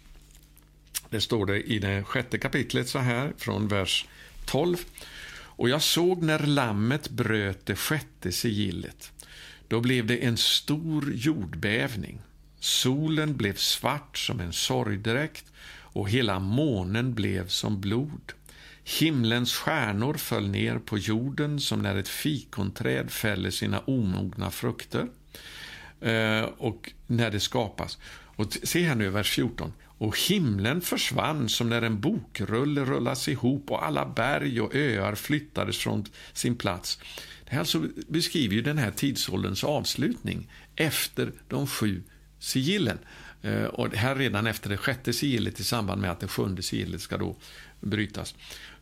Det står det i det sjätte kapitlet så här, från vers 12. Och jag såg när lammet bröt det sjätte sigillet. Då blev det en stor jordbävning. Solen blev svart som en sorgdräkt och hela månen blev som blod. Himlens stjärnor föll ner på jorden som när ett fikonträd fäller sina omogna frukter eh, och när det skapas. Och se här nu, vers 14. Och himlen försvann som när en bokrulle rullas ihop och alla berg och öar flyttades från sin plats. Det här alltså beskriver ju den här tidsålderns avslutning efter de sju sigillen. Eh, och här redan efter det sjätte sigillet i samband med att det sjunde sigillet ska då brytas.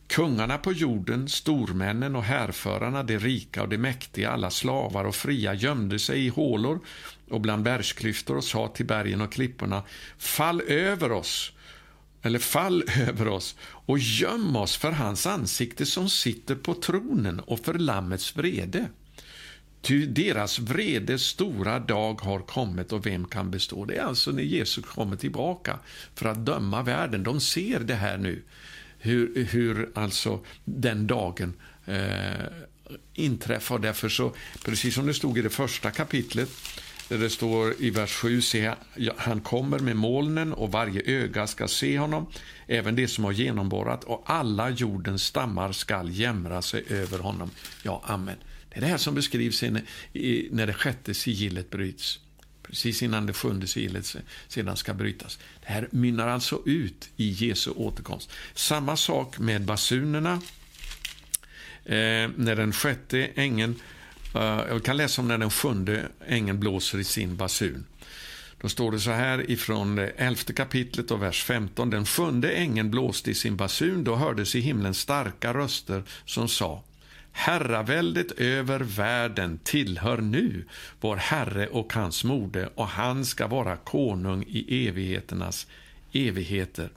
Kungarna på jorden, stormännen och härförarna, de rika och de mäktiga, alla slavar och fria gömde sig i hålor och bland bergsklyftor och sa till bergen och klipporna Fall över oss, eller fall över oss och göm oss för hans ansikte som sitter på tronen och för Lammets vrede. Ty deras vredes stora dag har kommit och vem kan bestå? Det är alltså när Jesus kommer tillbaka för att döma världen. De ser det här nu hur, hur alltså den dagen eh, inträffar. Därför så, precis som det stod i det första kapitlet, där det står i vers 7, se, han kommer med molnen och varje öga ska se honom, även det som har genomborrat, och alla jordens stammar skall jämra sig över honom. Ja, amen. Det är det här som beskrivs när det sjätte sigillet bryts precis innan det sjunde sigillet sedan ska brytas. Det här mynnar alltså ut i Jesu återkomst. Samma sak med basunerna. Eh, när den sjätte ängeln, eh, jag kan läsa om när den sjunde ängeln blåser i sin basun. Då står det så här ifrån det elfte kapitlet och vers 15. Den sjunde ängeln blåste i sin basun, då hördes i himlen starka röster som sa Herraväldet över världen tillhör nu vår Herre och hans mode och han ska vara konung i evigheternas evigheter.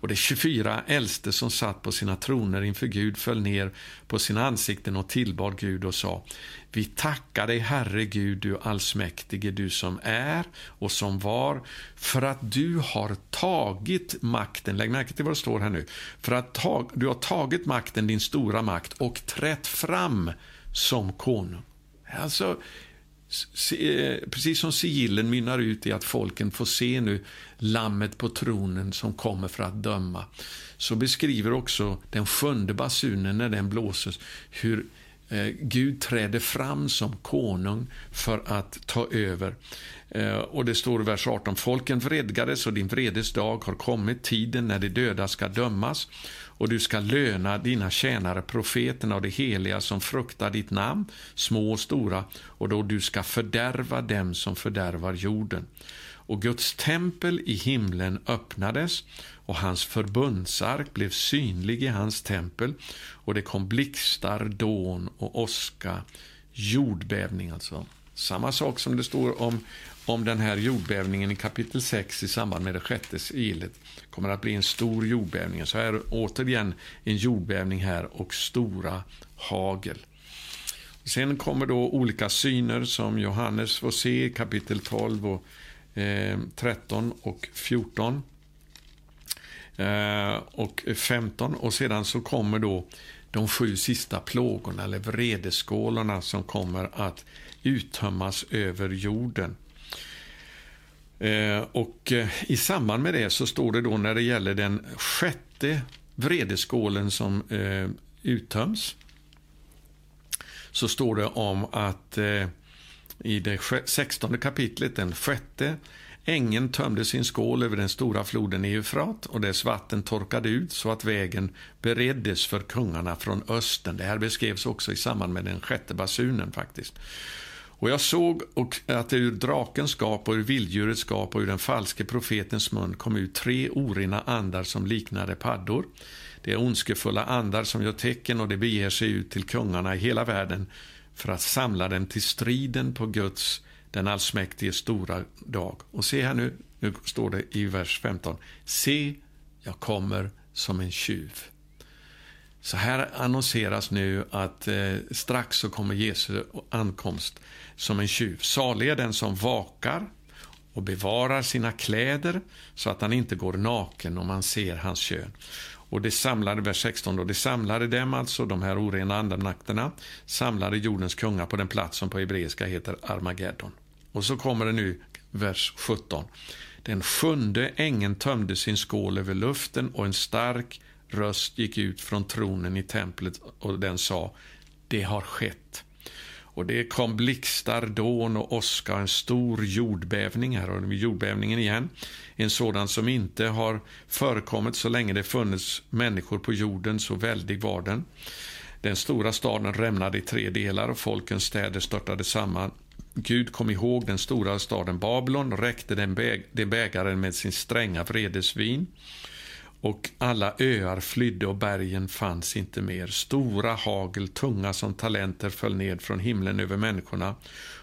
Och de 24 äldste som satt på sina troner inför Gud föll ner på sina ansikten och tillbad Gud och sa Vi tackar dig, Herre Gud, du allsmäktige, du som är och som var, för att du har tagit makten. Lägg märke till vad det står här nu. För att ta, du har tagit makten, din stora makt, och trätt fram som konung. Alltså, Eh, precis som sigillen mynnar ut i att folken får se nu lammet på tronen som kommer för att döma, så beskriver också den sjunde basunen när den blåses hur eh, Gud träder fram som konung för att ta över. Eh, och det står i vers 18, folken vredgades och din vredes dag har kommit, tiden när de döda ska dömas och du ska löna dina tjänare profeterna och de heliga som fruktar ditt namn, små och stora, och då du ska fördärva dem som fördärvar jorden. Och Guds tempel i himlen öppnades och hans förbundsark blev synlig i hans tempel och det kom blixtar, dån och åska, jordbävning alltså. Samma sak som det står om om den här jordbävningen i kapitel 6 i samband med det sjätte sigillet kommer att bli en stor jordbävning. Så här återigen en jordbävning här och stora hagel. Sen kommer då olika syner som Johannes får se i kapitel 12 och eh, 13 och 14 eh, och 15 och sedan så kommer då de sju sista plågorna eller vredeskålarna som kommer att uttömmas över jorden. Eh, och eh, I samband med det så står det då när det gäller den sjätte vredeskålen som eh, uttöms så står det om att i det sextonde kapitlet, den sjätte ängeln tömde sin skål över den stora floden Eufrat och dess vatten torkade ut så att vägen bereddes för kungarna från östen. Det här beskrevs också i samband med den sjätte basunen faktiskt. Och jag såg att det ur drakens skap och ur vilddjurets skap och ur den falske profetens mun kom ut tre orena andar som liknade paddor. Det är ondskefulla andar som gör tecken och det beger sig ut till kungarna i hela världen för att samla dem till striden på Guds, den allsmäktige, stora dag. Och se här nu, nu står det i vers 15. Se, jag kommer som en tjuv. Så här annonseras nu att eh, strax så kommer Jesu ankomst som en tjuv. Salig är den som vakar och bevarar sina kläder så att han inte går naken om man ser hans kön. Och det samlade, vers 16, då, det samlade dem, alltså de här orena andemakterna, samlade jordens kungar på den plats som på hebreiska heter Armageddon. Och så kommer det nu, vers 17. Den sjunde ängeln tömde sin skål över luften och en stark röst gick ut från tronen i templet och den sa, det har skett. Och det kom blixtar, dån och åska en stor jordbävning. Här har vi jordbävningen igen. En sådan som inte har förekommit så länge det funnits människor på jorden, så väldig var den. Den stora staden rämnade i tre delar och folkens städer störtade samman. Gud kom ihåg den stora staden Babylon, räckte den, bäg den bägaren med sin stränga vredesvin och alla öar flydde och bergen fanns inte mer. Stora hagel, tunga som talenter, föll ned från himlen över människorna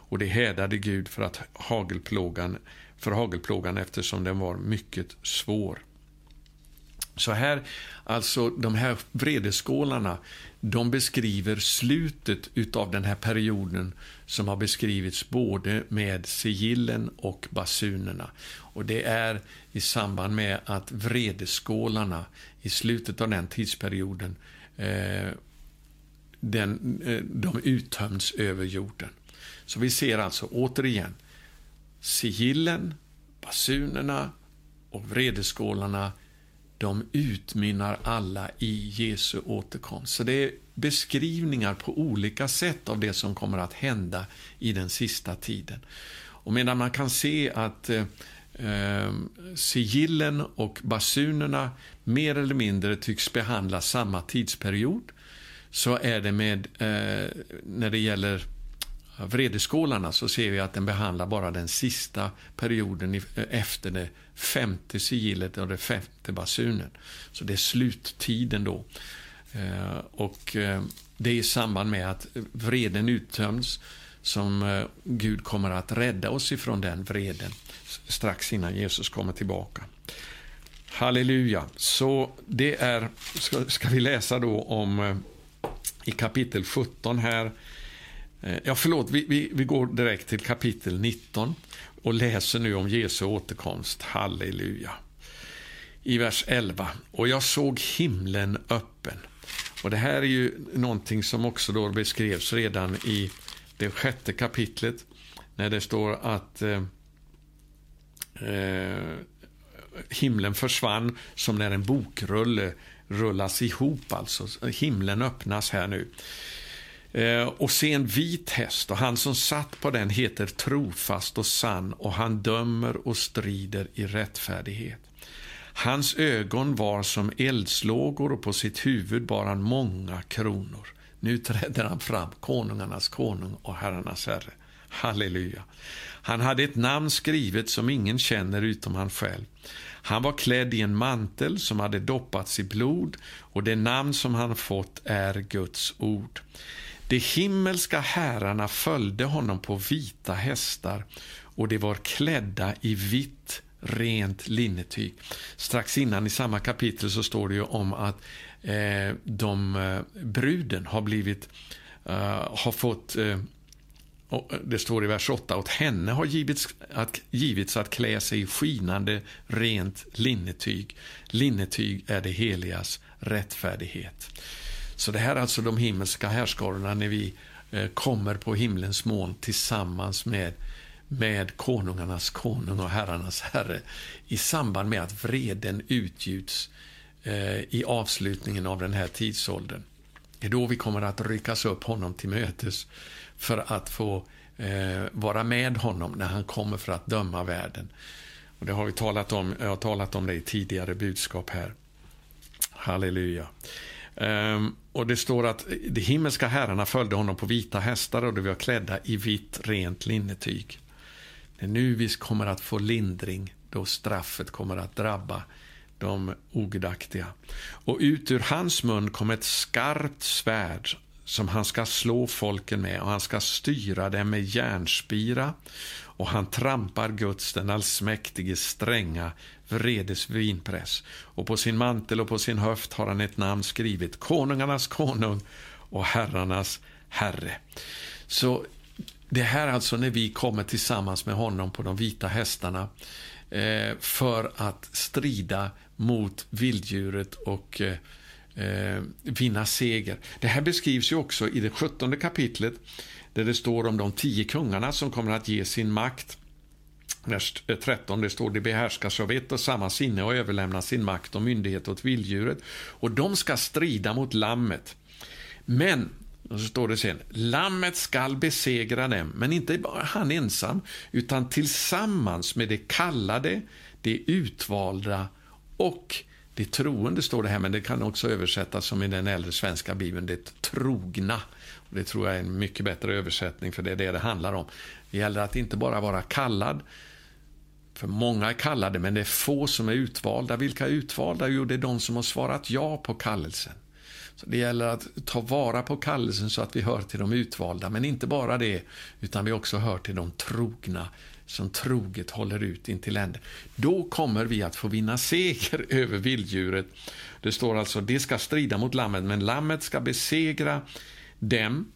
och det hädade Gud för, att hagelplågan, för hagelplågan eftersom den var mycket svår. Så här, alltså de här vredeskålarna, de beskriver slutet av den här perioden som har beskrivits både med sigillen och basunerna. Och det är i samband med att vredeskålarna i slutet av den tidsperioden eh, den, eh, de uttöms över jorden. Så vi ser alltså återigen sigillen, basunerna och vredeskålarna de utmynnar alla i Jesu återkomst. Så det är beskrivningar på olika sätt av det som kommer att hända i den sista tiden. Och medan man kan se att eh, eh sigillen och basunerna mer eller mindre tycks behandla samma tidsperiod så är det med, eh, när det gäller vredeskålarna så ser vi att den behandlar bara den sista perioden efter det femte sigillet och det femte basunen. Så det är sluttiden då. Eh, och eh, det är i samband med att vreden uttöms som eh, Gud kommer att rädda oss ifrån den vreden strax innan Jesus kommer tillbaka. Halleluja. Så det är, ska, ska vi läsa då om i kapitel 17 här Eh, Eh, ja, förlåt, vi, vi, vi går direkt till kapitel 19 och läser nu om Jesu återkomst. Halleluja. I vers 11. Och jag såg himlen öppen. Och Det här är ju någonting som också då beskrevs redan i det sjätte kapitlet när det står att eh, eh, himlen försvann som när en bokrulle rullas ihop. Alltså. Himlen öppnas här nu. Eh, och se en vit häst och han som satt på den heter trofast och sann och han dömer och strider i rättfärdighet. Hans ögon var som eldslågor och på sitt huvud bar han många kronor. Nu träder han fram, konungarnas konung och herrarnas herre. Halleluja. Han hade ett namn skrivet som ingen känner utom han själv. Han var klädd i en mantel som hade doppats i blod och det namn som han fått är Guds ord. De himmelska herrarna följde honom på vita hästar och de var klädda i vitt rent linnetyg. Strax innan i samma kapitel så står det ju om att eh, de, eh, bruden har blivit, eh, har fått eh, eh det står i vers 8, åt henne har givits att, givits att klä sig i skinande rent linnetyg. Linnetyg är det heligas rättfärdighet. Så det här är alltså de himmelska härskarorna när vi eh, kommer på himlens moln tillsammans med, med konungarnas konung och herrarnas herre i samband med att vreden utgjuts eh, i avslutningen av den här tidsåldern. Det är då vi kommer att ryckas upp honom till mötes för att få eh, vara med honom när han kommer för att döma världen. Och det har vi talat om, jag har talat om det i tidigare budskap här. Halleluja. Um, och det står att de himmelska herrarna följde honom på vita hästar och de var klädda i vitt rent linnetyg. Det är nu vi kommer att få lindring då straffet kommer att drabba de ogudaktiga. Och ut ur hans mun kom ett skarpt svärd som han ska slå folken med och han ska styra dem med järnspira och han trampar Guds, den allsmäktige, stränga vredes vinpress. Och på sin mantel och på sin höft har han ett namn skrivet, konungarnas konung och herrarnas herre. Så det här alltså när vi kommer tillsammans med honom på de vita hästarna eh, för att strida mot vilddjuret och eh, eh, vinna seger. Det här beskrivs ju också i det sjuttonde kapitlet där det står om de tio kungarna som kommer att ge sin makt. Vers eh, 13 det står de behärskas av ett och samma sinne och överlämnar sin makt och myndighet åt vilddjuret och de ska strida mot lammet. Men och så står det sen, lammet skall besegra dem, men inte bara han ensam, utan tillsammans med de kallade, de utvalda och de troende står det här, men det kan också översättas som i den äldre svenska bibeln, det trogna. Det tror jag är en mycket bättre översättning, för det är det det handlar om. Det gäller att inte bara vara kallad, för många är kallade, men det är få som är utvalda. Vilka är utvalda? Jo, det är de som har svarat ja på kallelsen. Så Det gäller att ta vara på kallelsen så att vi hör till de utvalda, men inte bara det, utan vi också hör till de trogna som troget håller ut in till änden. Då kommer vi att få vinna seger över vilddjuret. Det står alltså, det ska strida mot lammet, men lammet ska besegra dem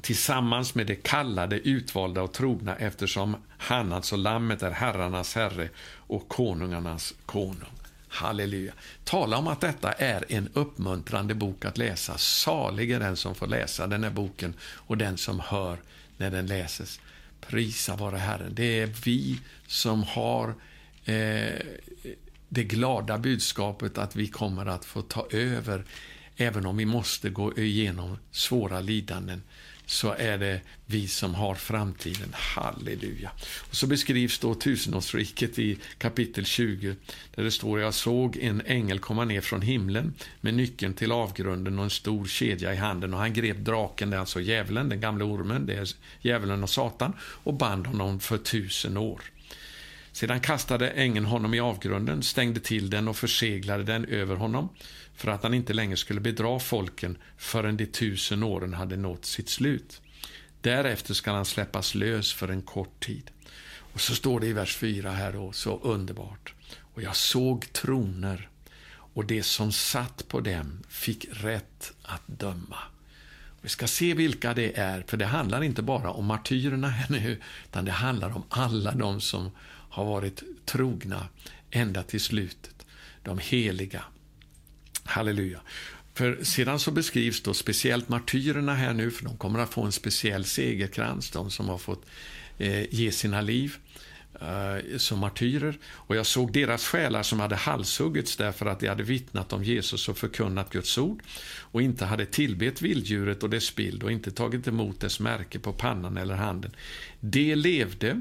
tillsammans med de kallade, utvalda och trogna eftersom han, alltså lammet, är herrarnas herre och konungarnas konung. Halleluja. Tala om att detta är en uppmuntrande bok att läsa. Salig är den som får läsa den här boken och den som hör när den läses. Prisa vare Herren. Det är vi som har eh, det glada budskapet att vi kommer att få ta över även om vi måste gå igenom svåra lidanden så är det vi som har framtiden. Halleluja. Och så beskrivs då tusenårsriket i kapitel 20 där det står jag såg en ängel komma ner från himlen med nyckeln till avgrunden och en stor kedja i handen och han grep draken, det är alltså djävulen, den gamla ormen, det är djävulen och Satan och band honom för tusen år. Sedan kastade ängeln honom i avgrunden, stängde till den och förseglade den över honom för att han inte längre skulle bedra folken förrän de tusen åren hade nått sitt slut. Därefter skall han släppas lös för en kort tid. Och så står det i vers 4 här då, så underbart. Och jag såg troner och det som satt på dem fick rätt att döma. Vi ska se vilka det är, för det handlar inte bara om martyrerna här nu, utan det handlar om alla de som har varit trogna ända till slutet. De heliga. Halleluja. För sedan så beskrivs då speciellt martyrerna här nu, för de kommer att få en speciell segerkrans, de som har fått eh, ge sina liv eh, som martyrer. Och jag såg deras själar som hade halshuggits därför att de hade vittnat om Jesus och förkunnat Guds ord och inte hade tillbett vilddjuret och dess bild och inte tagit emot dess märke på pannan eller handen. De levde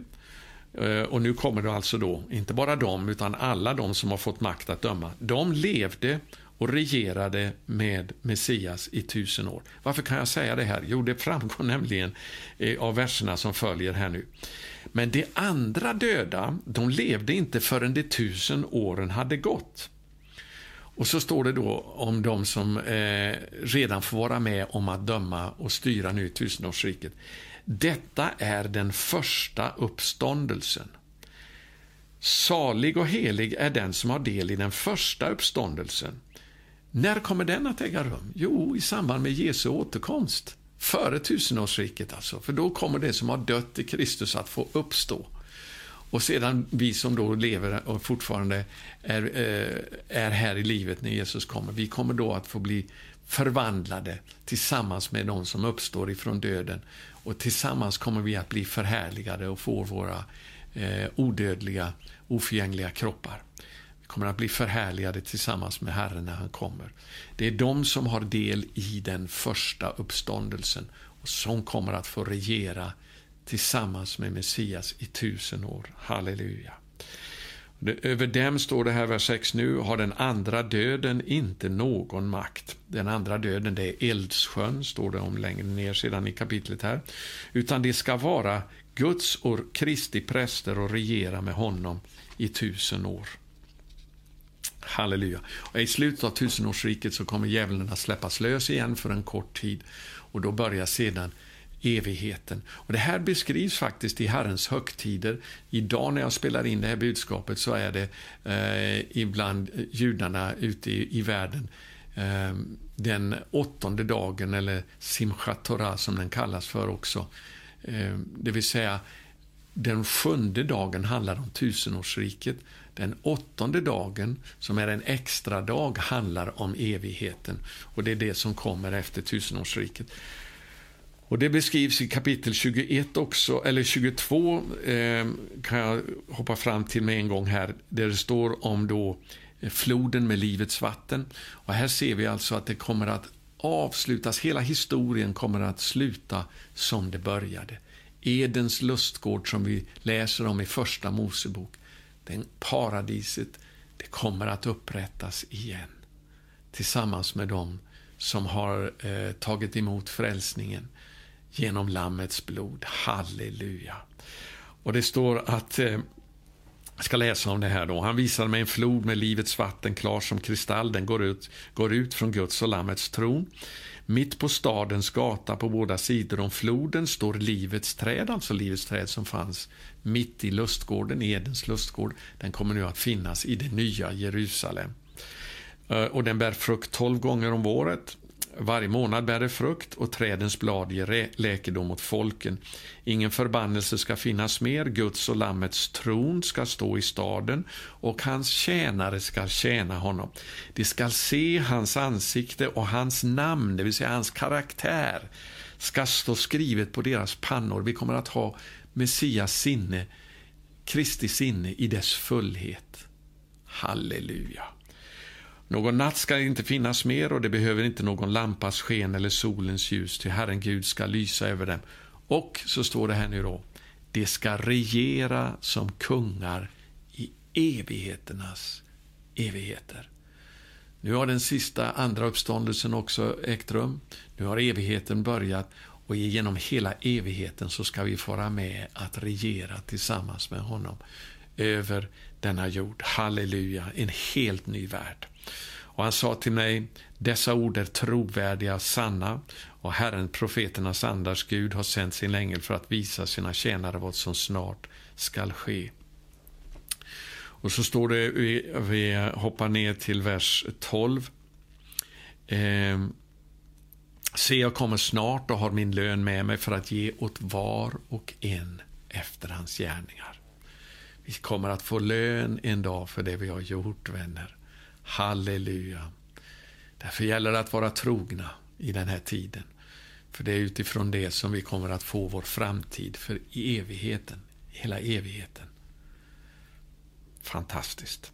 Eh, och nu kommer det alltså då, inte bara de, utan alla de som har fått makt att döma. De levde och regerade med Messias i tusen år. Varför kan jag säga det här? Jo, det framgår nämligen eh, av verserna som följer här nu. Men de andra döda, de levde inte förrän de tusen åren hade gått. Och så står det då om de som eh, redan får vara med om att döma och styra nu tusenårsriket. Detta är den första uppståndelsen. Salig och helig är den som har del i den första uppståndelsen. När kommer den att äga rum? Jo, i samband med Jesu återkomst. Före tusenårsriket alltså, för då kommer det som har dött i Kristus att få uppstå. Och sedan vi som då lever och fortfarande är, eh, är här i livet när Jesus kommer, vi kommer då att få bli förvandlade tillsammans med de som uppstår ifrån döden och tillsammans kommer vi att bli förhärligade och få våra eh, odödliga, oförgängliga kroppar. Kommer att bli förhärligade tillsammans med Herren när han kommer. Det är de som har del i den första uppståndelsen och som kommer att få regera tillsammans med Messias i tusen år. Halleluja. Över dem står det här, vers 6 nu, har den andra döden inte någon makt. Den andra döden, det är Eldsjön, står det om längre ner sedan i kapitlet här. Utan det ska vara Guds och Kristi präster och regera med honom i tusen år. Halleluja. Och I slutet av tusenårsriket så kommer djävulen att släppas lös igen för en kort tid. Och då börjar sedan evigheten. Och Det här beskrivs faktiskt i Herrens högtider. Idag när jag spelar in det här budskapet så är det eh, ibland judarna ute i, i världen eh, den åttonde dagen, eller Simchat Torah som den kallas för också. Eh, det vill säga, den sjunde dagen handlar om tusenårsriket. Den åttonde dagen, som är en extra dag, handlar om evigheten. Och Det är det som kommer efter tusenårsriket. Och Det beskrivs i kapitel 21 också, eller 22 eh, kan jag hoppa fram till med en gång här, där det står om då eh, floden med livets vatten. Och Här ser vi alltså att det kommer att avslutas, hela historien kommer att sluta som det började. Edens lustgård som vi läser om i Första Mosebok, den paradiset, det kommer att upprättas igen tillsammans med dem som har eh, tagit emot frälsningen genom Lammets blod. Halleluja. Och det står att, eh, jag ska läsa om det här då. Han visade mig en flod med livets vatten klar som kristall. Den går ut, går ut från Guds och Lammets tron. Mitt på stadens gata på båda sidor om floden står livets träd, alltså livets träd som fanns mitt i lustgården, Edens lustgård. Den kommer nu att finnas i det nya Jerusalem. Eh, och den bär frukt tolv gånger om året. Varje månad bär det frukt och trädens blad ger läkedom åt folken. Ingen förbannelse ska finnas mer, Guds och Lammets tron ska stå i staden och hans tjänare ska tjäna honom. De ska se hans ansikte och hans namn, det vill säga hans karaktär, ska stå skrivet på deras pannor. Vi kommer att ha Messias sinne, Kristi sinne i dess fullhet. Halleluja. Någon natt ska inte finnas mer och det behöver inte någon lampas sken eller solens ljus, till Herren Gud ska lysa över dem. Och så står det här nu då, de ska regera som kungar i evigheternas evigheter. Nu har den sista andra uppståndelsen också ägt rum. Nu har evigheten börjat och genom hela evigheten så ska vi vara med att regera tillsammans med honom över denna jord. Halleluja, en helt ny värld. Och han sa till mig, dessa ord är trovärdiga och sanna och Herren, profeternas andars Gud, har sänt sin ängel för att visa sina tjänare vad som snart skall ske. Och så står det, vi, vi hoppar ner till vers 12. Eh, Se, jag kommer snart och har min lön med mig för att ge åt var och en efter hans gärningar. Vi kommer att få lön en dag för det vi har gjort, vänner. Halleluja. Därför gäller det att vara trogna i den här tiden. För det är utifrån det som vi kommer att få vår framtid för i evigheten, hela evigheten. Fantastiskt.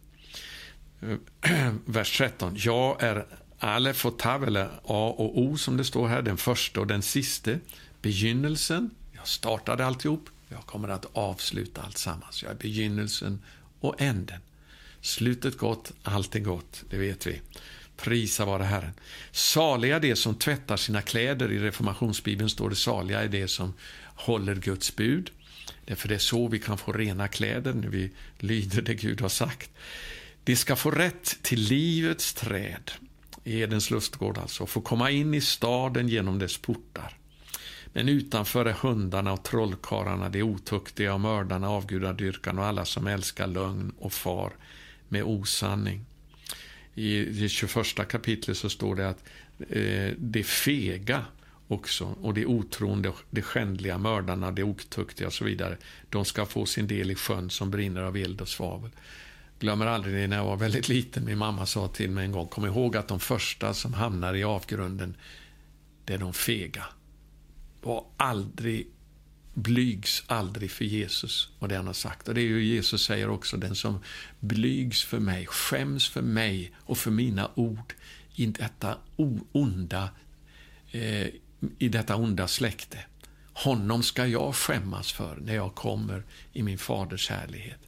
Vers 13. Jag är Alef och Tav, eller A och O som det står här, den första och den siste. Begynnelsen, jag startade alltihop, jag kommer att avsluta allt sammans. Jag är begynnelsen och änden. Slutet gott, allt är gott, det vet vi. Prisa vare Herren. Saliga det som tvättar sina kläder. I reformationsbibeln står det saliga är det som håller Guds bud. Därför det är så vi kan få rena kläder när vi lyder det Gud har sagt. De ska få rätt till livets träd, Edens lustgård alltså, och få komma in i staden genom dess portar. Men utanför är hundarna och trollkarlarna, de otuktiga och mördarna, avgudadyrkan och alla som älskar lögn och far med osanning. I det 21 kapitlet så står det att eh, det fega också och det otroende, det skändliga, mördarna, det otuktiga och så vidare, de ska få sin del i sjön som brinner av eld och svavel. Glömmer aldrig det när jag var väldigt liten. Min mamma sa till mig en gång, kom ihåg att de första som hamnar i avgrunden, det är de fega. Var aldrig blygs aldrig för Jesus och det han har sagt. Och det är ju Jesus säger också, den som blygs för mig, skäms för mig och för mina ord i detta onda, eh, i detta onda släkte. Honom ska jag skämmas för när jag kommer i min faders härlighet.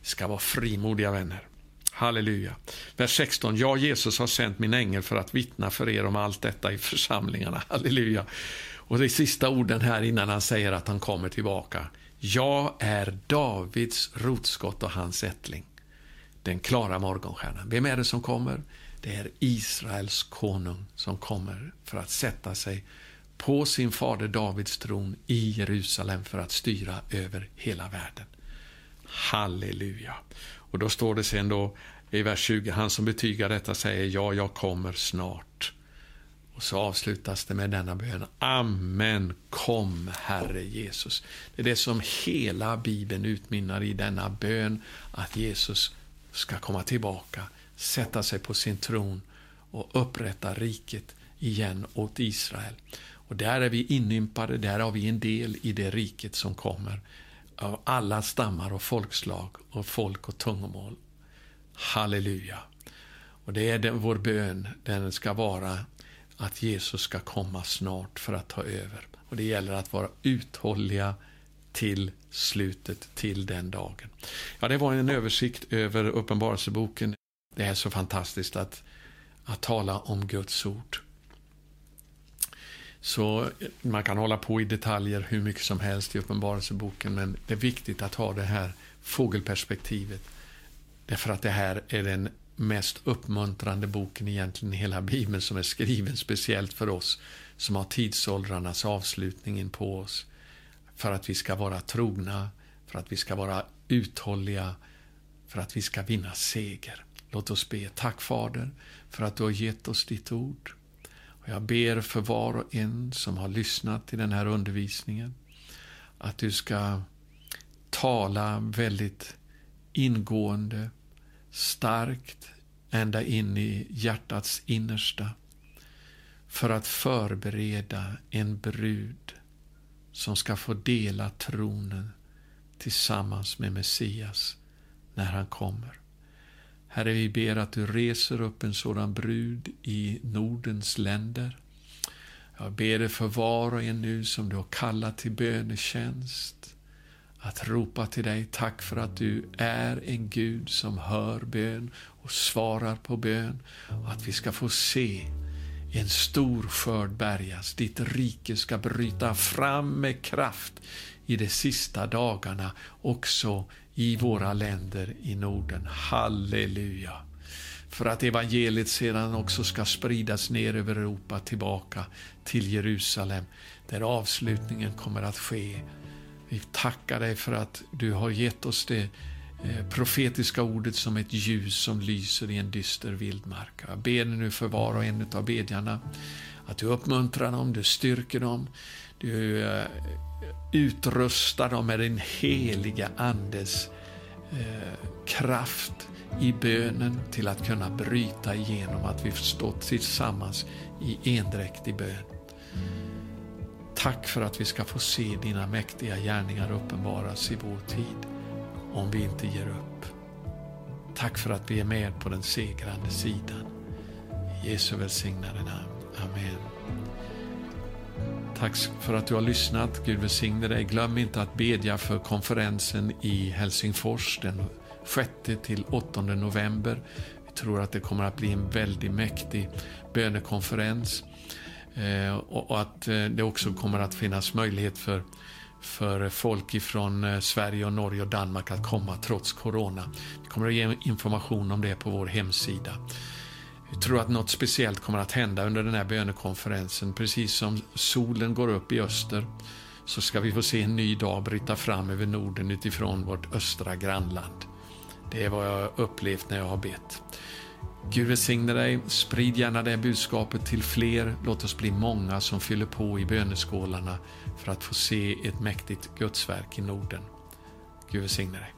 Vi ska vara frimodiga vänner. Halleluja. Vers 16. Jag, Jesus har sänt min ängel för att vittna för er om allt detta i församlingarna. Halleluja. Och de sista orden här innan han säger att han kommer tillbaka. Jag är Davids rotskott och hans ättling. Den klara morgonstjärnan. Vem är det som kommer? Det är Israels konung som kommer för att sätta sig på sin fader Davids tron i Jerusalem för att styra över hela världen. Halleluja. Och då står det sen då i vers 20, han som betygar detta säger ja, jag kommer snart. Och så avslutas det med denna bön. Amen, kom Herre Jesus. Det är det som hela Bibeln utmynnar i, denna bön att Jesus ska komma tillbaka, sätta sig på sin tron och upprätta riket igen åt Israel. Och där är vi inympade, där har vi en del i det riket som kommer av alla stammar och folkslag och folk och tungomål. Halleluja. Och det är den, vår bön, den ska vara att Jesus ska komma snart för att ta över. Och Det gäller att vara uthålliga till slutet, till den dagen. Ja, det var en översikt över Uppenbarelseboken. Det är så fantastiskt att, att tala om Guds ord. Så man kan hålla på i detaljer hur mycket som helst i Uppenbarelseboken, men det är viktigt att ha det här fågelperspektivet. Därför att det här är den mest uppmuntrande boken egentligen i hela Bibeln som är skriven speciellt för oss som har tidsåldrarnas avslutning på oss. För att vi ska vara trogna, för att vi ska vara uthålliga, för att vi ska vinna seger. Låt oss be. Tack Fader för att du har gett oss ditt ord. Och jag ber för var och en som har lyssnat till den här undervisningen att du ska tala väldigt ingående, starkt, ända in i hjärtats innersta för att förbereda en brud som ska få dela tronen tillsammans med Messias när han kommer. Herre, vi ber att du reser upp en sådan brud i Nordens länder. Jag ber dig för var och en nu som du har kallat till bönetjänst att ropa till dig, tack för att du är en Gud som hör bön och svarar på bön och att vi ska få se en stor skörd bärgas. Ditt rike ska bryta fram med kraft i de sista dagarna också i våra länder i Norden. Halleluja! För att evangeliet sedan också ska spridas ner över Europa tillbaka till Jerusalem där avslutningen kommer att ske. Vi tackar dig för att du har gett oss det eh, profetiska ordet som ett ljus som lyser i en dyster vildmark. Jag ber nu för var och en av bedjarna att du uppmuntrar dem, du styrker dem, du eh, utrustar dem med din heliga Andes eh, kraft i bönen till att kunna bryta igenom att vi står tillsammans i endräktig bön. Tack för att vi ska få se dina mäktiga gärningar uppenbaras i vår tid, om vi inte ger upp. Tack för att vi är med på den segrande sidan. I Jesu välsignade namn. Amen. Tack för att du har lyssnat. Gud välsigne dig. Glöm inte att bedja för konferensen i Helsingfors den 6–8 november. Vi tror att det kommer att bli en väldigt mäktig bönekonferens. Eh, och att eh, det också kommer att finnas möjlighet för, för folk ifrån eh, Sverige, och Norge och Danmark att komma trots corona. Vi kommer att ge information om det på vår hemsida. Vi tror att något speciellt kommer att hända under den här bönekonferensen. Precis som solen går upp i öster så ska vi få se en ny dag bryta fram över Norden utifrån vårt östra grannland. Det är vad jag har upplevt när jag har bett. Gud välsigne dig. Sprid gärna det budskapet till fler. Låt oss bli många som fyller på i böneskålarna för att få se ett mäktigt Gudsverk i Norden. Gud välsigne dig.